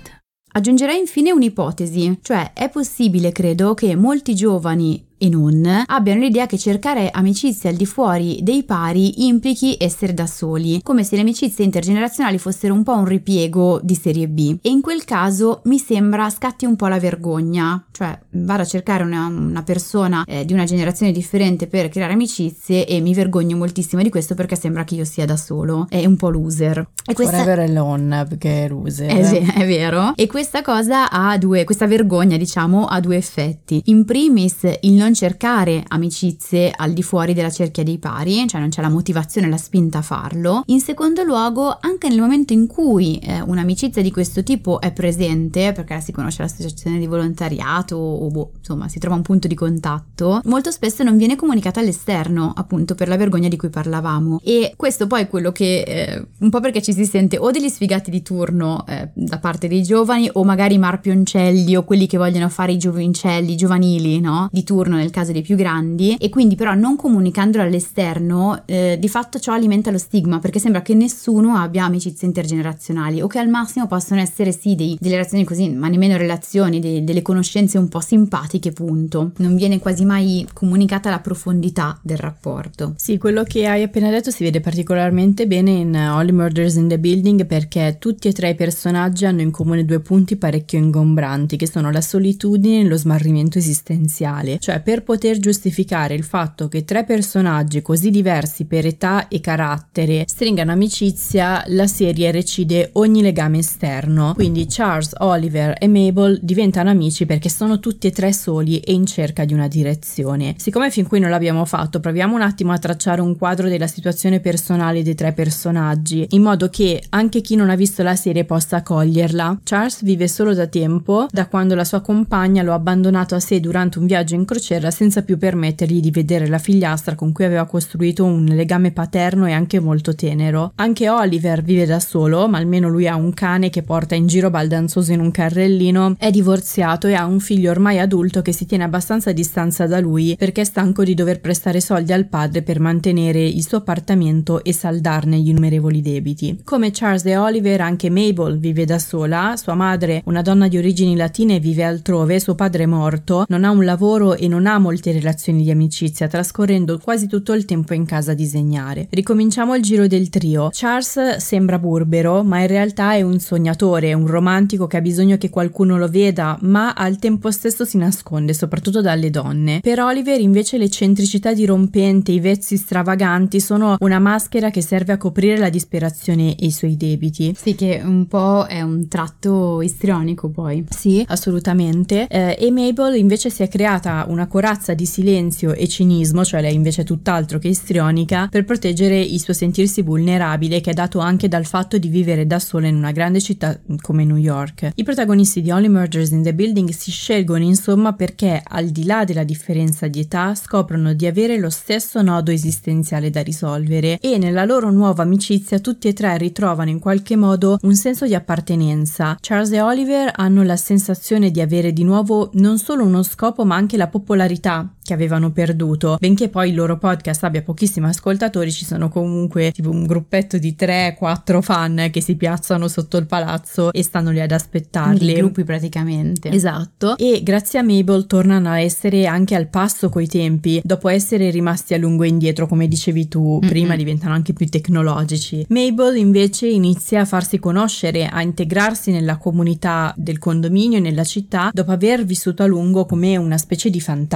B: Aggiungerei infine un'ipotesi, cioè è possibile, credo, che molti giovani e non abbiano l'idea che cercare amicizie al di fuori dei pari implichi essere da soli, come se le amicizie intergenerazionali fossero un po' un ripiego di serie B. E in quel caso mi sembra scatti un po' la vergogna, cioè vado a cercare una, una persona eh, di una generazione differente per creare amicizie e mi vergogno moltissimo di questo perché sembra che io sia da solo, è un po' loser.
C: E questa... Forever alone perché è loser.
B: Eh sì, è vero. E questa cosa ha due, questa vergogna diciamo ha due effetti. In primis il non non cercare amicizie al di fuori della cerchia dei pari, cioè non c'è la motivazione, la spinta a farlo. In secondo luogo, anche nel momento in cui eh, un'amicizia di questo tipo è presente, perché si conosce l'associazione di volontariato o boh, insomma si trova un punto di contatto, molto spesso non viene comunicata all'esterno, appunto per la vergogna di cui parlavamo. E questo poi è quello che, eh, un po' perché ci si sente o degli sfigati di turno eh, da parte dei giovani o magari i marpioncelli o quelli che vogliono fare i giovincelli, giovanili, no? Di turno nel caso dei più grandi e quindi però non comunicandolo all'esterno eh, di fatto ciò alimenta lo stigma perché sembra che nessuno abbia amicizie intergenerazionali o che al massimo possono essere sì dei, delle relazioni così ma nemmeno relazioni, dei, delle conoscenze un po' simpatiche punto. Non viene quasi mai comunicata la profondità del rapporto.
C: Sì quello che hai appena detto si vede particolarmente bene in Only Murders in the Building perché tutti e tre i personaggi hanno in comune due punti parecchio ingombranti che sono la solitudine e lo smarrimento esistenziale. Cioè per poter giustificare il fatto che tre personaggi così diversi per età e carattere stringano amicizia, la serie recide ogni legame esterno. Quindi Charles, Oliver e Mabel diventano amici perché sono tutti e tre soli e in cerca di una direzione. Siccome fin qui non l'abbiamo fatto, proviamo un attimo a tracciare un quadro della situazione personale dei tre personaggi, in modo che anche chi non ha visto la serie possa coglierla. Charles vive solo da tempo, da quando la sua compagna lo ha abbandonato a sé durante un viaggio in crociera senza più permettergli di vedere la figliastra con cui aveva costruito un legame paterno e anche molto tenero. Anche Oliver vive da solo, ma almeno lui ha un cane che porta in giro baldanzoso in un carrellino, è divorziato e ha un figlio ormai adulto che si tiene abbastanza a distanza da lui perché è stanco di dover prestare soldi al padre per mantenere il suo appartamento e saldarne gli innumerevoli debiti. Come Charles e Oliver, anche Mabel vive da sola, sua madre, una donna di origini latine, vive altrove, suo padre è morto, non ha un lavoro e non ha molte relazioni di amicizia, trascorrendo quasi tutto il tempo in casa a disegnare. Ricominciamo il giro del trio. Charles sembra burbero, ma in realtà è un sognatore, un romantico che ha bisogno che qualcuno lo veda, ma al tempo stesso si nasconde, soprattutto dalle donne. Per Oliver invece l'eccentricità dirompente, i vezzi stravaganti sono una maschera che serve a coprire la disperazione e i suoi debiti.
B: Sì, che un po' è un tratto istrionico poi.
C: Sì, assolutamente. Eh, e Mabel invece si è creata una corazza di silenzio e cinismo, cioè lei invece è tutt'altro che istrionica, per proteggere il suo sentirsi vulnerabile che è dato anche dal fatto di vivere da sola in una grande città come New York. I protagonisti di Only Murders in the Building si scelgono insomma perché al di là della differenza di età scoprono di avere lo stesso nodo esistenziale da risolvere e nella loro nuova amicizia tutti e tre ritrovano in qualche modo un senso di appartenenza. Charles e Oliver hanno la sensazione di avere di nuovo non solo uno scopo ma anche la popolarità che avevano perduto. Benché poi il loro podcast abbia pochissimi ascoltatori, ci sono comunque tipo un gruppetto di 3-4 fan che si piazzano sotto il palazzo e stanno lì ad aspettarli.
B: Dei gruppi praticamente.
C: Esatto. E grazie a Mabel tornano a essere anche al passo coi tempi, dopo essere rimasti a lungo indietro, come dicevi tu, mm-hmm. prima diventano anche più tecnologici. Mabel invece inizia a farsi conoscere, a integrarsi nella comunità del condominio e nella città dopo aver vissuto a lungo come una specie di fantasma.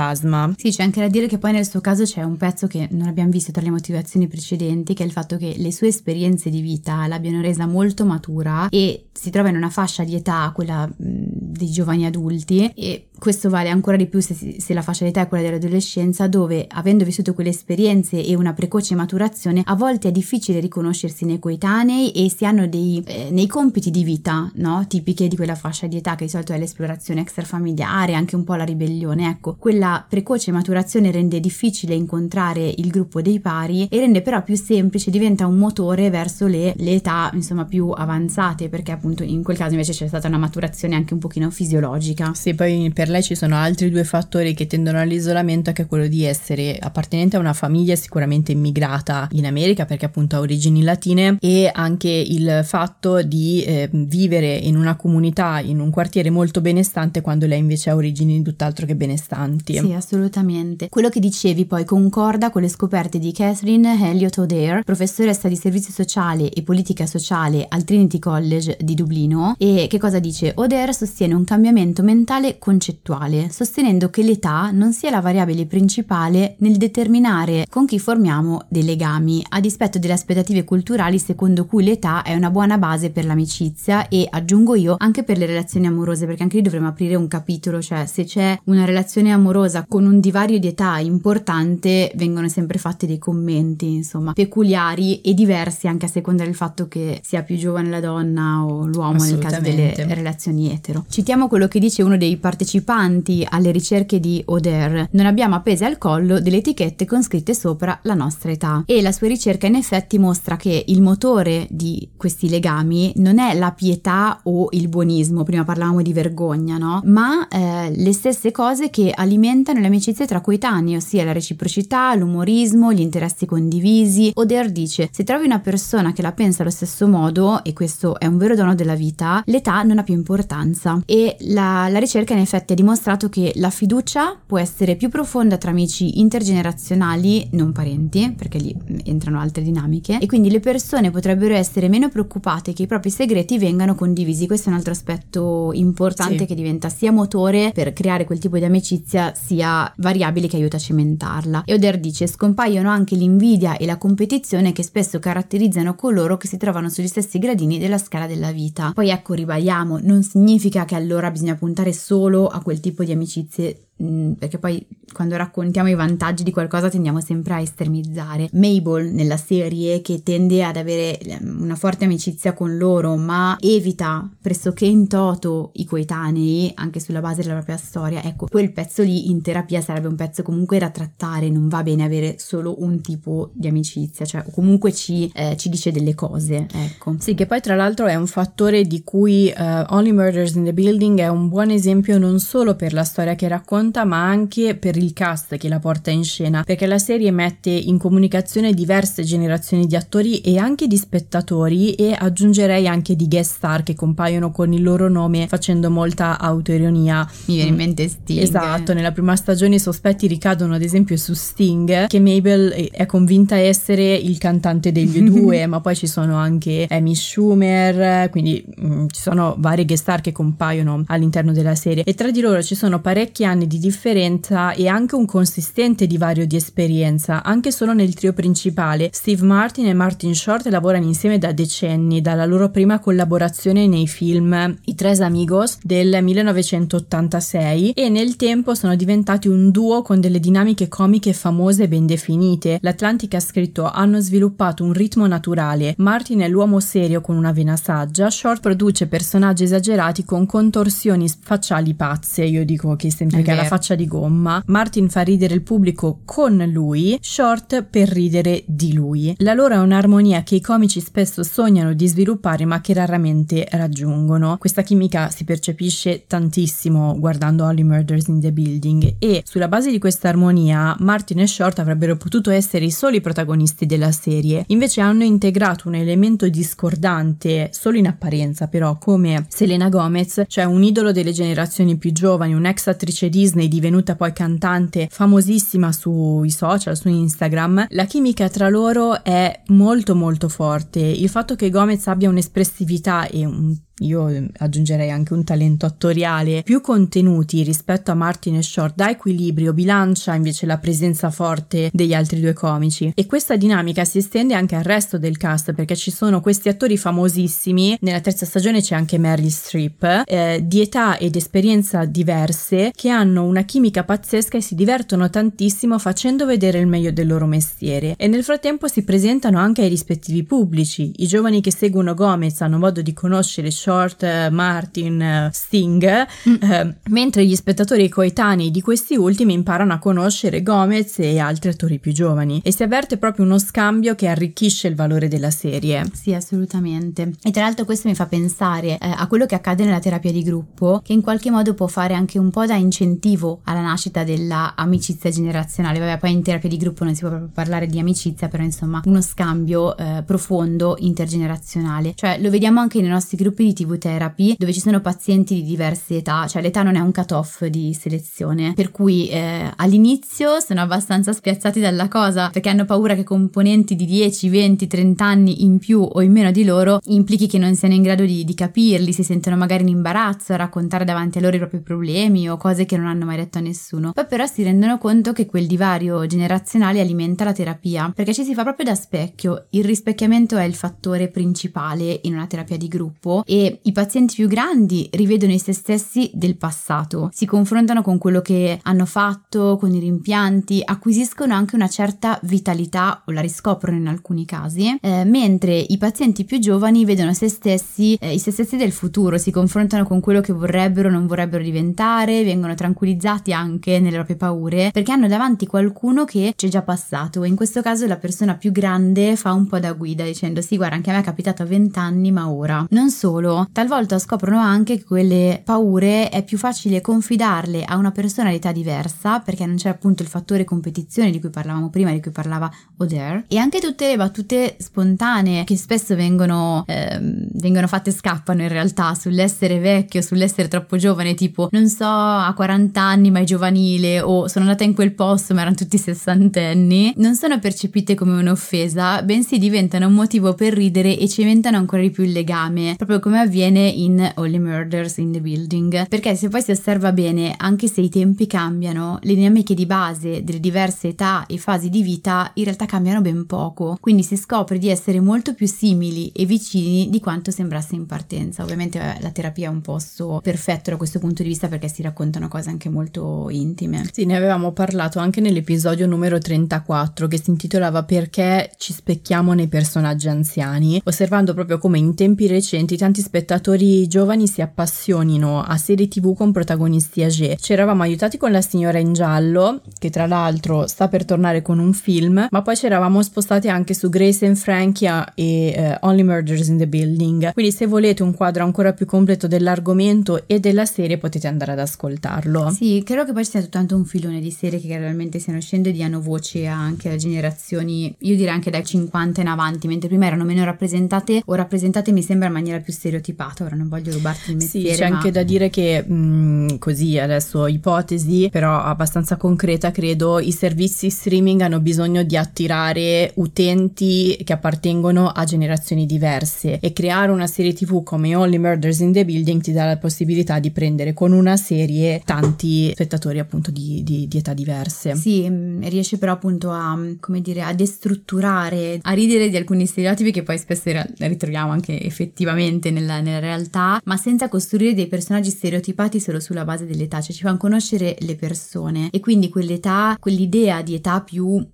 B: Sì, c'è anche da dire che poi nel suo caso c'è un pezzo che non abbiamo visto tra le motivazioni precedenti, che è il fatto che le sue esperienze di vita l'abbiano resa molto matura e si trova in una fascia di età, quella dei giovani adulti, e questo vale ancora di più se, se, la fascia di età è quella dell'adolescenza, dove avendo vissuto quelle esperienze e una precoce maturazione, a volte è difficile riconoscersi nei coetanei e si hanno dei, eh, nei compiti di vita, no? Tipiche di quella fascia di età che di solito è l'esplorazione extrafamiliare, anche un po' la ribellione. Ecco, quella precoce maturazione rende difficile incontrare il gruppo dei pari e rende però più semplice, diventa un motore verso le, le età, insomma, più avanzate, perché appunto in quel caso invece c'è stata una maturazione anche un pochino fisiologica.
C: Sì, poi per lei ci sono altri due fattori che tendono all'isolamento, che è quello di essere appartenente a una famiglia sicuramente immigrata in America perché appunto ha origini latine e anche il fatto di eh, vivere in una comunità, in un quartiere molto benestante quando lei invece ha origini tutt'altro che benestanti.
B: Sì, assolutamente. Quello che dicevi poi concorda con le scoperte di Catherine Elliott O'Dare, professoressa di servizio sociale e politica sociale al Trinity College di Dublino e che cosa dice? O'Dare sostiene un cambiamento mentale concettuale, sostenendo che l'età non sia la variabile principale nel determinare con chi formiamo dei legami, a dispetto delle aspettative culturali secondo cui l'età è una buona base per l'amicizia e, aggiungo io, anche per le relazioni amorose, perché anche lì dovremmo aprire un capitolo, cioè se c'è una relazione amorosa con un divario di età importante, vengono sempre fatti dei commenti, insomma, peculiari e diversi anche a seconda del fatto che sia più giovane la donna o l'uomo nel caso delle relazioni etero. Citiamo quello che dice uno dei partecipanti partecipanti alle ricerche di Oder non abbiamo appese al collo delle etichette con scritte sopra la nostra età e la sua ricerca in effetti mostra che il motore di questi legami non è la pietà o il buonismo, prima parlavamo di vergogna, no? Ma eh, le stesse cose che alimentano le amicizie tra coetanei, ossia la reciprocità, l'umorismo, gli interessi condivisi. Oder dice: se trovi una persona che la pensa allo stesso modo, e questo è un vero dono della vita, l'età non ha più importanza. E la, la ricerca in effetti ha dimostrato che la fiducia può essere più profonda tra amici intergenerazionali, non parenti, perché lì entrano altre dinamiche, e quindi le persone potrebbero essere meno preoccupate che i propri segreti vengano condivisi. Questo è un altro aspetto importante sì. che diventa sia motore per creare quel tipo di amicizia, sia variabile che aiuta a cimentarla. E Oder dice: scompaiono anche l'invidia e la competizione che spesso caratterizzano coloro che si trovano sugli stessi gradini della scala della vita. Poi ecco, ribadiamo, non significa che allora bisogna puntare solo a quel tipo di amicizie perché poi quando raccontiamo i vantaggi di qualcosa tendiamo sempre a estremizzare. Mabel nella serie che tende ad avere ehm, una forte amicizia con loro ma evita pressoché in toto i coetanei anche sulla base della propria storia, ecco quel pezzo lì in terapia sarebbe un pezzo comunque da trattare, non va bene avere solo un tipo di amicizia, cioè comunque ci, eh, ci dice delle cose, ecco.
C: Sì, che poi tra l'altro è un fattore di cui uh, Only Murders in the Building è un buon esempio non solo per la storia che racconta racconta, ma anche per il cast che la porta in scena, perché la serie mette in comunicazione diverse generazioni di attori e anche di spettatori e aggiungerei anche di guest star che compaiono con il loro nome facendo molta autoironia.
B: Mi viene in mente Sting.
C: Esatto, nella prima stagione i sospetti ricadono ad esempio su Sting, che Mabel è convinta essere il cantante degli due, ma poi ci sono anche Amy Schumer, quindi mh, mm, ci sono vari guest star che compaiono all'interno della serie e tra di loro ci sono parecchi anni di di differenza e anche un consistente divario di esperienza, anche solo nel trio principale. Steve Martin e Martin Short lavorano insieme da decenni, dalla loro prima collaborazione nei film I Tres Amigos del 1986 e nel tempo sono diventati un duo con delle dinamiche comiche famose e ben definite. L'Atlantic ha scritto hanno sviluppato un ritmo naturale, Martin è l'uomo serio con una vena saggia, Short produce personaggi esagerati con contorsioni facciali pazze, io dico che semplifica la faccia di gomma. Martin fa ridere il pubblico con lui, Short per ridere di lui. La loro è un'armonia che i comici spesso sognano di sviluppare ma che raramente raggiungono. Questa chimica si percepisce tantissimo guardando Holly Murders in the Building e sulla base di questa armonia Martin e Short avrebbero potuto essere i soli protagonisti della serie, invece hanno integrato un elemento discordante solo in apparenza però come Selena Gomez, cioè un idolo delle generazioni più giovani, un'ex attrice Disney Disney, divenuta poi cantante famosissima sui social, su Instagram, la chimica tra loro è molto molto forte. Il fatto che Gomez abbia un'espressività e un io aggiungerei anche un talento attoriale, più contenuti rispetto a Martin e Short, da equilibrio, bilancia invece la presenza forte degli altri due comici. E questa dinamica si estende anche al resto del cast perché ci sono questi attori famosissimi, nella terza stagione c'è anche Meryl Streep, eh, di età ed esperienza diverse che hanno una chimica pazzesca e si divertono tantissimo facendo vedere il meglio del loro mestiere e nel frattempo si presentano anche ai rispettivi pubblici. I giovani che seguono Gomez hanno modo di conoscere Short, eh, Martin, eh, Sting, mm. eh, mentre gli spettatori coetanei di questi ultimi imparano a conoscere Gomez e altri attori più giovani e si avverte proprio uno scambio che arricchisce il valore della serie.
B: Sì, assolutamente. E tra l'altro questo mi fa pensare eh, a quello che accade nella terapia di gruppo, che in qualche modo può fare anche un po' da incentivo alla nascita della amicizia generazionale. Vabbè, poi in terapia di gruppo non si può proprio parlare di amicizia, però insomma uno scambio eh, profondo intergenerazionale. Cioè lo vediamo anche nei nostri gruppi di TV therapy dove ci sono pazienti di diverse età, cioè l'età non è un cut-off di selezione, per cui eh, all'inizio sono abbastanza spiazzati dalla cosa perché hanno paura che componenti di 10, 20, 30 anni in più o in meno di loro implichi che non siano in grado di, di capirli, si sentono magari in imbarazzo a raccontare davanti a loro i propri problemi o cose che non hanno mai detto a nessuno. Poi però si rendono conto che quel divario generazionale alimenta la terapia perché ci si fa proprio da specchio. Il rispecchiamento è il fattore principale in una terapia di gruppo e i pazienti più grandi rivedono i se stessi del passato, si confrontano con quello che hanno fatto, con i rimpianti, acquisiscono anche una certa vitalità o la riscoprono in alcuni casi, eh, mentre i pazienti più giovani vedono se stessi, eh, i se stessi del futuro, si confrontano con quello che vorrebbero o non vorrebbero diventare, vengono tranquillizzati anche nelle proprie paure perché hanno davanti qualcuno che c'è già passato e in questo caso la persona più grande fa un po' da guida dicendo sì guarda anche a me è capitato a 20 anni ma ora non solo loro, talvolta scoprono anche che quelle paure è più facile confidarle a una persona di età diversa, perché non c'è appunto il fattore competizione di cui parlavamo prima, di cui parlava Oder, e anche tutte le battute spontanee che spesso vengono, ehm, vengono fatte scappano in realtà sull'essere vecchio, sull'essere troppo giovane, tipo non so, a 40 anni ma è giovanile o sono andata in quel posto ma erano tutti sessantenni, non sono percepite come un'offesa, bensì diventano un motivo per ridere e cimentano ancora di più il legame, proprio come avviene in Only Murders in the Building. Perché se poi si osserva bene, anche se i tempi cambiano, le dinamiche di base delle diverse età e fasi di vita in realtà cambiano ben poco, quindi si scopre di essere molto più simili e vicini di quanto sembrasse in partenza. Ovviamente eh, la terapia è un posto perfetto da questo punto di vista perché si raccontano cose anche molto intime.
C: Sì, ne avevamo parlato anche nell'episodio numero 34 che si intitolava Perché ci specchiamo nei personaggi anziani, osservando proprio come in tempi recenti tanti spettatori giovani si appassionino a serie tv con protagonisti age. Ci eravamo aiutati con La signora in giallo, che tra l'altro sta per tornare con un film, ma poi ci eravamo spostati anche su Grace and Frankie e uh, Only Murders in the Building. Quindi se volete un quadro ancora più completo dell'argomento e della serie potete andare ad ascoltarlo.
B: Sì, credo che poi ci sia tutto un filone di serie che realmente stiano uscendo e diano voce anche a generazioni, io direi anche dai 50 in avanti, mentre prima erano meno rappresentate o rappresentate mi sembra in maniera più stereotipata, ora non voglio rubarti il mestiere.
C: Sì, c'è
B: ma...
C: anche da dire che mh, così adesso ipotesi, però abbastanza concreta credo, i servizi streaming hanno bisogno di attirare utenti che appartengono a generazioni diverse e creare una serie tv come Only Murders in the Building ti dà la possibilità di prendere con una serie tanti spettatori appunto di, di, di età diverse.
B: Sì, riesce però appunto a, come dire, a destrutturare, a ridere di alcuni stereotipi che poi spesso ritroviamo anche effettivamente nella, nella realtà, ma senza costruire dei personaggi stereotipati solo sulla base dell'età, cioè ci fanno conoscere le persone e quindi quell'età, quell'idea di età più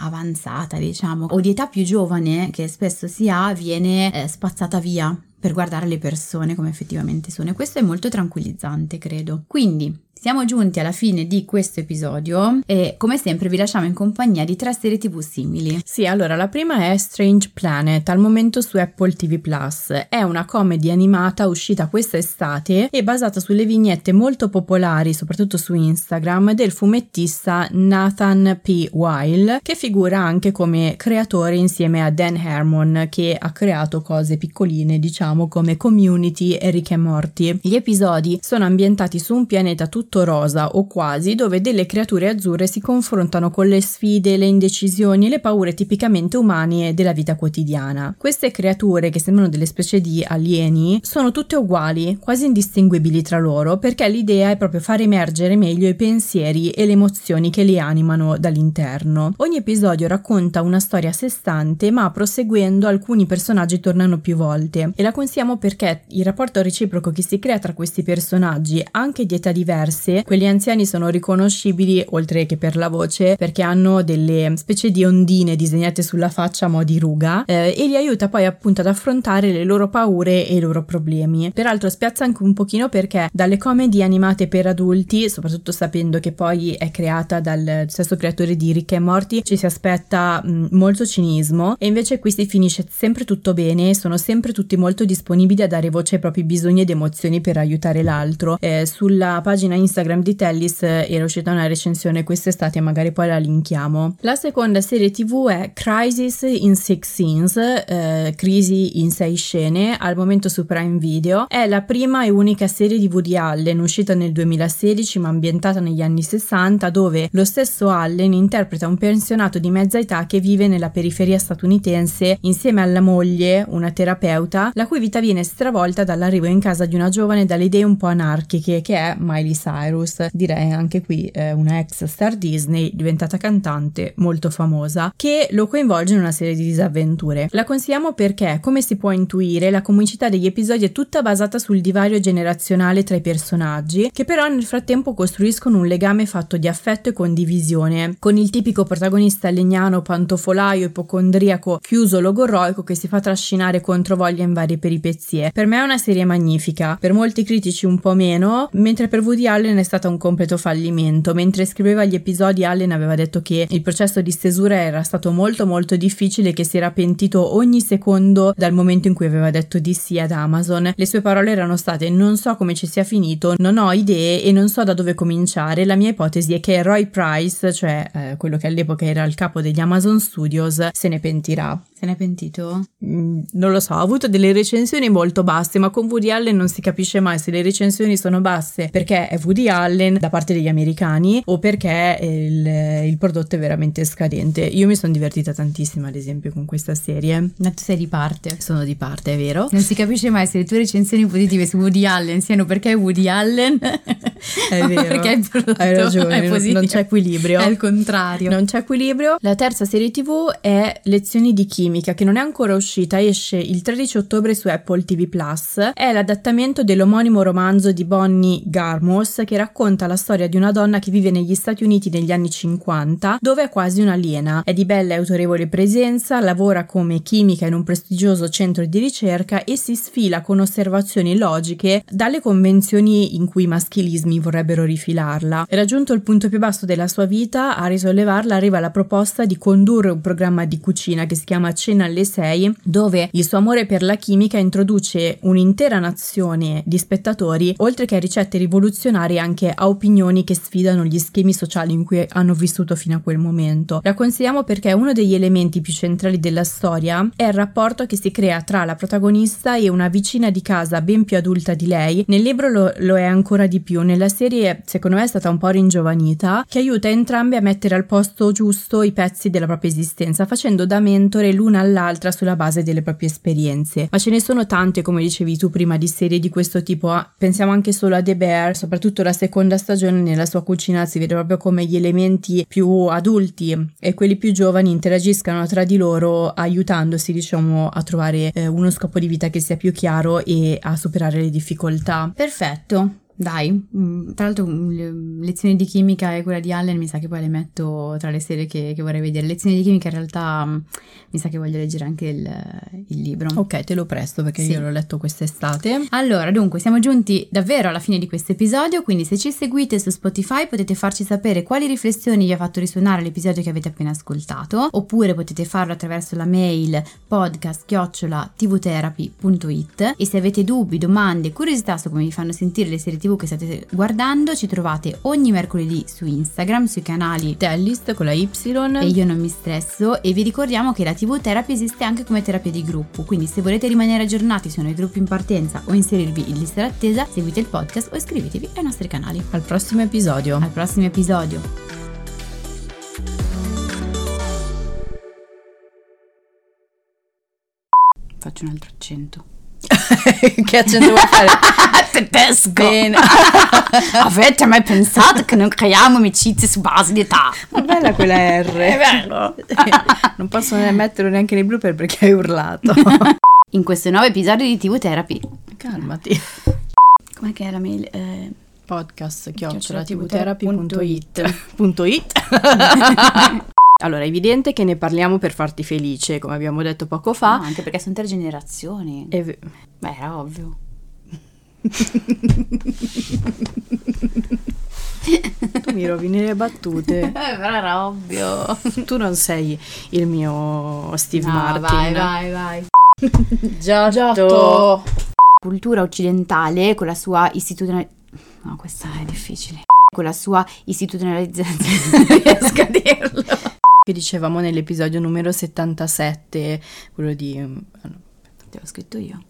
B: avanzata, diciamo, o di età più giovane che spesso si ha, viene eh, spazzata via per guardare le persone come effettivamente sono e questo è molto tranquillizzante, credo. Quindi, siamo giunti alla fine di questo episodio e come sempre vi lasciamo in compagnia di tre serie tv simili.
C: Sì, allora la prima è Strange Planet, al momento su Apple TV Plus. È una comedy animata uscita quest'estate e basata sulle vignette molto popolari, soprattutto su Instagram, del fumettista Nathan P. Weil, che figura anche come creatore insieme a Dan Harmon, che ha creato cose piccoline, diciamo, come Community e Rick e Morty. Gli episodi sono ambientati su un pianeta tutto tutto rosa o quasi, dove delle creature azzurre si confrontano con le sfide, le indecisioni e le paure tipicamente umane della vita quotidiana. Queste creature, che sembrano delle specie di alieni, sono tutte uguali, quasi indistinguibili tra loro, perché l'idea è proprio far emergere meglio i pensieri e le emozioni che li animano dall'interno. Ogni episodio racconta una storia a sé stante, ma proseguendo alcuni personaggi tornano più volte e la consigliamo perché il rapporto reciproco che si crea tra questi personaggi, anche di età diverse, sé, quelli anziani sono riconoscibili oltre che per la voce perché hanno delle specie di ondine disegnate sulla faccia a mo' di ruga eh, e li aiuta poi appunto ad affrontare le loro paure e i loro problemi. Peraltro spiazza anche un pochino perché dalle comedy animate per adulti, soprattutto sapendo che poi è creata dal stesso creatore di Rick e Morty, ci si aspetta mh, molto cinismo e invece qui si finisce sempre tutto bene, sono sempre tutti molto disponibili a dare voce ai propri bisogni ed emozioni per aiutare l'altro. Eh, sulla pagina Instagram Instagram di Tellis eh, era uscita una recensione quest'estate magari poi la linkiamo. La seconda serie tv è Crisis in Six Scenes, eh, Crisi in sei scene, al momento su Prime Video. È la prima e unica serie di Woody Allen uscita nel 2016 ma ambientata negli anni 60 dove lo stesso Allen interpreta un pensionato di mezza età che vive nella periferia statunitense insieme alla moglie, una terapeuta, la cui vita viene stravolta dall'arrivo in casa di una giovane dalle idee un po' anarchiche che è Miley Cyrus. Cyrus, direi anche qui eh, una ex star Disney diventata cantante molto famosa, che lo coinvolge in una serie di disavventure. La consigliamo perché, come si può intuire, la comicità degli episodi è tutta basata sul divario generazionale tra i personaggi, che però nel frattempo costruiscono un legame fatto di affetto e condivisione, con il tipico protagonista legnano, pantofolaio, ipocondriaco, chiuso, logorroico che si fa trascinare contro voglia in varie peripezie. Per me è una serie magnifica, per molti critici un po' meno, mentre per Woody Allen Allen è stata un completo fallimento. Mentre scriveva gli episodi, Allen aveva detto che il processo di stesura era stato molto molto difficile che si era pentito ogni secondo dal momento in cui aveva detto di sì ad Amazon. Le sue parole erano state: Non so come ci sia finito, non ho idee e non so da dove cominciare. La mia ipotesi è che Roy Price, cioè eh, quello che all'epoca era il capo degli Amazon Studios, se ne pentirà.
B: Se ne è pentito?
C: Mm, non lo so, ha avuto delle recensioni molto basse, ma con Woody Allen non si capisce mai se le recensioni sono basse perché è Woody Allen da parte degli americani o perché il, il prodotto è veramente scadente. Io mi sono divertita tantissimo, ad esempio, con questa serie.
B: Ma tu sei di parte.
C: Sono di parte, è vero?
B: Non si capisce mai se le tue recensioni positive su Woody Allen siano perché è Woody Allen.
C: È vero.
B: perché il prodotto
C: Hai ragione,
B: è
C: non- non c'è equilibrio.
B: È il contrario.
C: Non c'è equilibrio. La terza serie TV è Lezioni di chimica, che non è ancora uscita, esce il 13 ottobre su Apple TV Plus. È l'adattamento dell'omonimo romanzo di Bonnie Garmos che racconta la storia di una donna che vive negli Stati Uniti negli anni 50, dove è quasi un'aliena. È di bella e autorevole presenza, lavora come chimica in un prestigioso centro di ricerca e si sfila con osservazioni logiche dalle convenzioni in cui i maschilismi vorrebbero rifilarla. Raggiunto il punto più basso della sua vita, a risollevarla arriva la proposta di condurre un programma di cucina che si chiama Cena alle 6, dove il suo amore per la chimica introduce un'intera nazione di spettatori, oltre che a ricette rivoluzionarie anche a opinioni che sfidano gli schemi sociali in cui hanno vissuto fino a quel momento. La consigliamo perché uno degli elementi più centrali della storia è il rapporto che si crea tra la protagonista e una vicina di casa ben più adulta di lei. Nel libro lo, lo è ancora di più, nella serie secondo me è stata un po' ringiovanita, che aiuta entrambe a mettere al posto giusto i pezzi della propria esistenza, facendo da mentore l'una all'altra sulla base delle proprie esperienze. Ma ce ne sono tante, come dicevi tu prima, di serie di questo tipo. ah, Pensiamo anche solo a The Bear, soprattutto la seconda stagione nella sua cucina si vede proprio come gli elementi più adulti e quelli più giovani interagiscano tra di loro aiutandosi, diciamo, a trovare eh, uno scopo di vita che sia più chiaro e a superare le difficoltà.
B: Perfetto. Dai, Mm, tra l'altro mm, le- lezioni di chimica e quella di Allen mi sa che poi le metto tra le serie che, che vorrei vedere. Lezioni di chimica in realtà mm, mi sa che voglio leggere anche il, il libro.
C: Ok, te lo presto perché
B: Sì.
C: io l'ho letto quest'estate.
B: Allora, dunque, siamo giunti davvero alla fine di questo episodio, quindi se ci seguite su Spotify potete farci sapere quali riflessioni vi ha fatto risuonare l'episodio che avete appena ascoltato, oppure potete farlo attraverso la mail podcast-tvtherapy.it e se avete dubbi, domande, curiosità su come vi fanno sentire le serie tv che state guardando, ci trovate ogni mercoledì su Instagram, sui canali
C: Tellist con la Y.
B: e io non mi stresso e vi ricordiamo che la TV Therapy esiste anche come terapia di gruppo, quindi se volete rimanere aggiornati su nuovi gruppi in partenza o inserirvi in lista d'attesa, seguite il podcast o iscrivetevi ai nostri canali.
C: Al prossimo episodio.
B: Al prossimo episodio. Faccio un altro accento.
C: che accento vuoi fare?
B: Tedesco!
C: Bene.
B: Avete mai pensato che non creiamo amicizie su base di età?
C: Ma bella quella R.
B: È vero.
C: non posso ne metterlo neanche nei blooper perché hai urlato.
B: In questo nuovo episodio di TV Therapy.
C: Calmati.
B: Com'è che è la mail? Eh,
C: Podcast
B: Chiocciola.
C: Allora, è evidente che ne parliamo per farti felice, come abbiamo detto poco fa.
B: no, anche perché sono tre generazioni.
C: E
B: Beh, era ovvio.
C: tu mi rovini le battute.
B: Eh, però era ovvio.
C: tu non sei il mio Steve
B: No,
C: Martin.
B: vai, vai, vai.
C: Giotto.
B: Cultura occidentale con la sua istituzionalizzazione. No, questa è difficile. Con la sua istituzionalizzazione. Non riesco a dirlo.
C: Che dicevamo nell'episodio numero 77, quello di...
B: Te l'ho scritto io.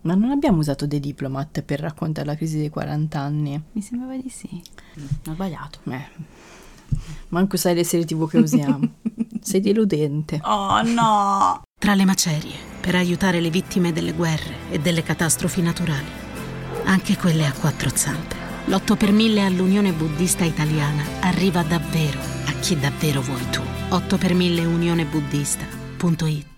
C: Ma non abbiamo usato The Diplomat per raccontare la crisi dei 40 anni?
B: Mi sembrava di sì. Ho sbagliato.
C: Eh, manco sai le serie tv che usiamo. Sei deludente.
B: Oh no!
A: Tra le macerie, per aiutare le vittime delle guerre e delle catastrofi naturali, anche quelle a quattro zampe. L'8 per 1000 all'Unione Buddista Italiana arriva davvero a chi davvero vuoi tu. 8 per 1000 unionebuddista.it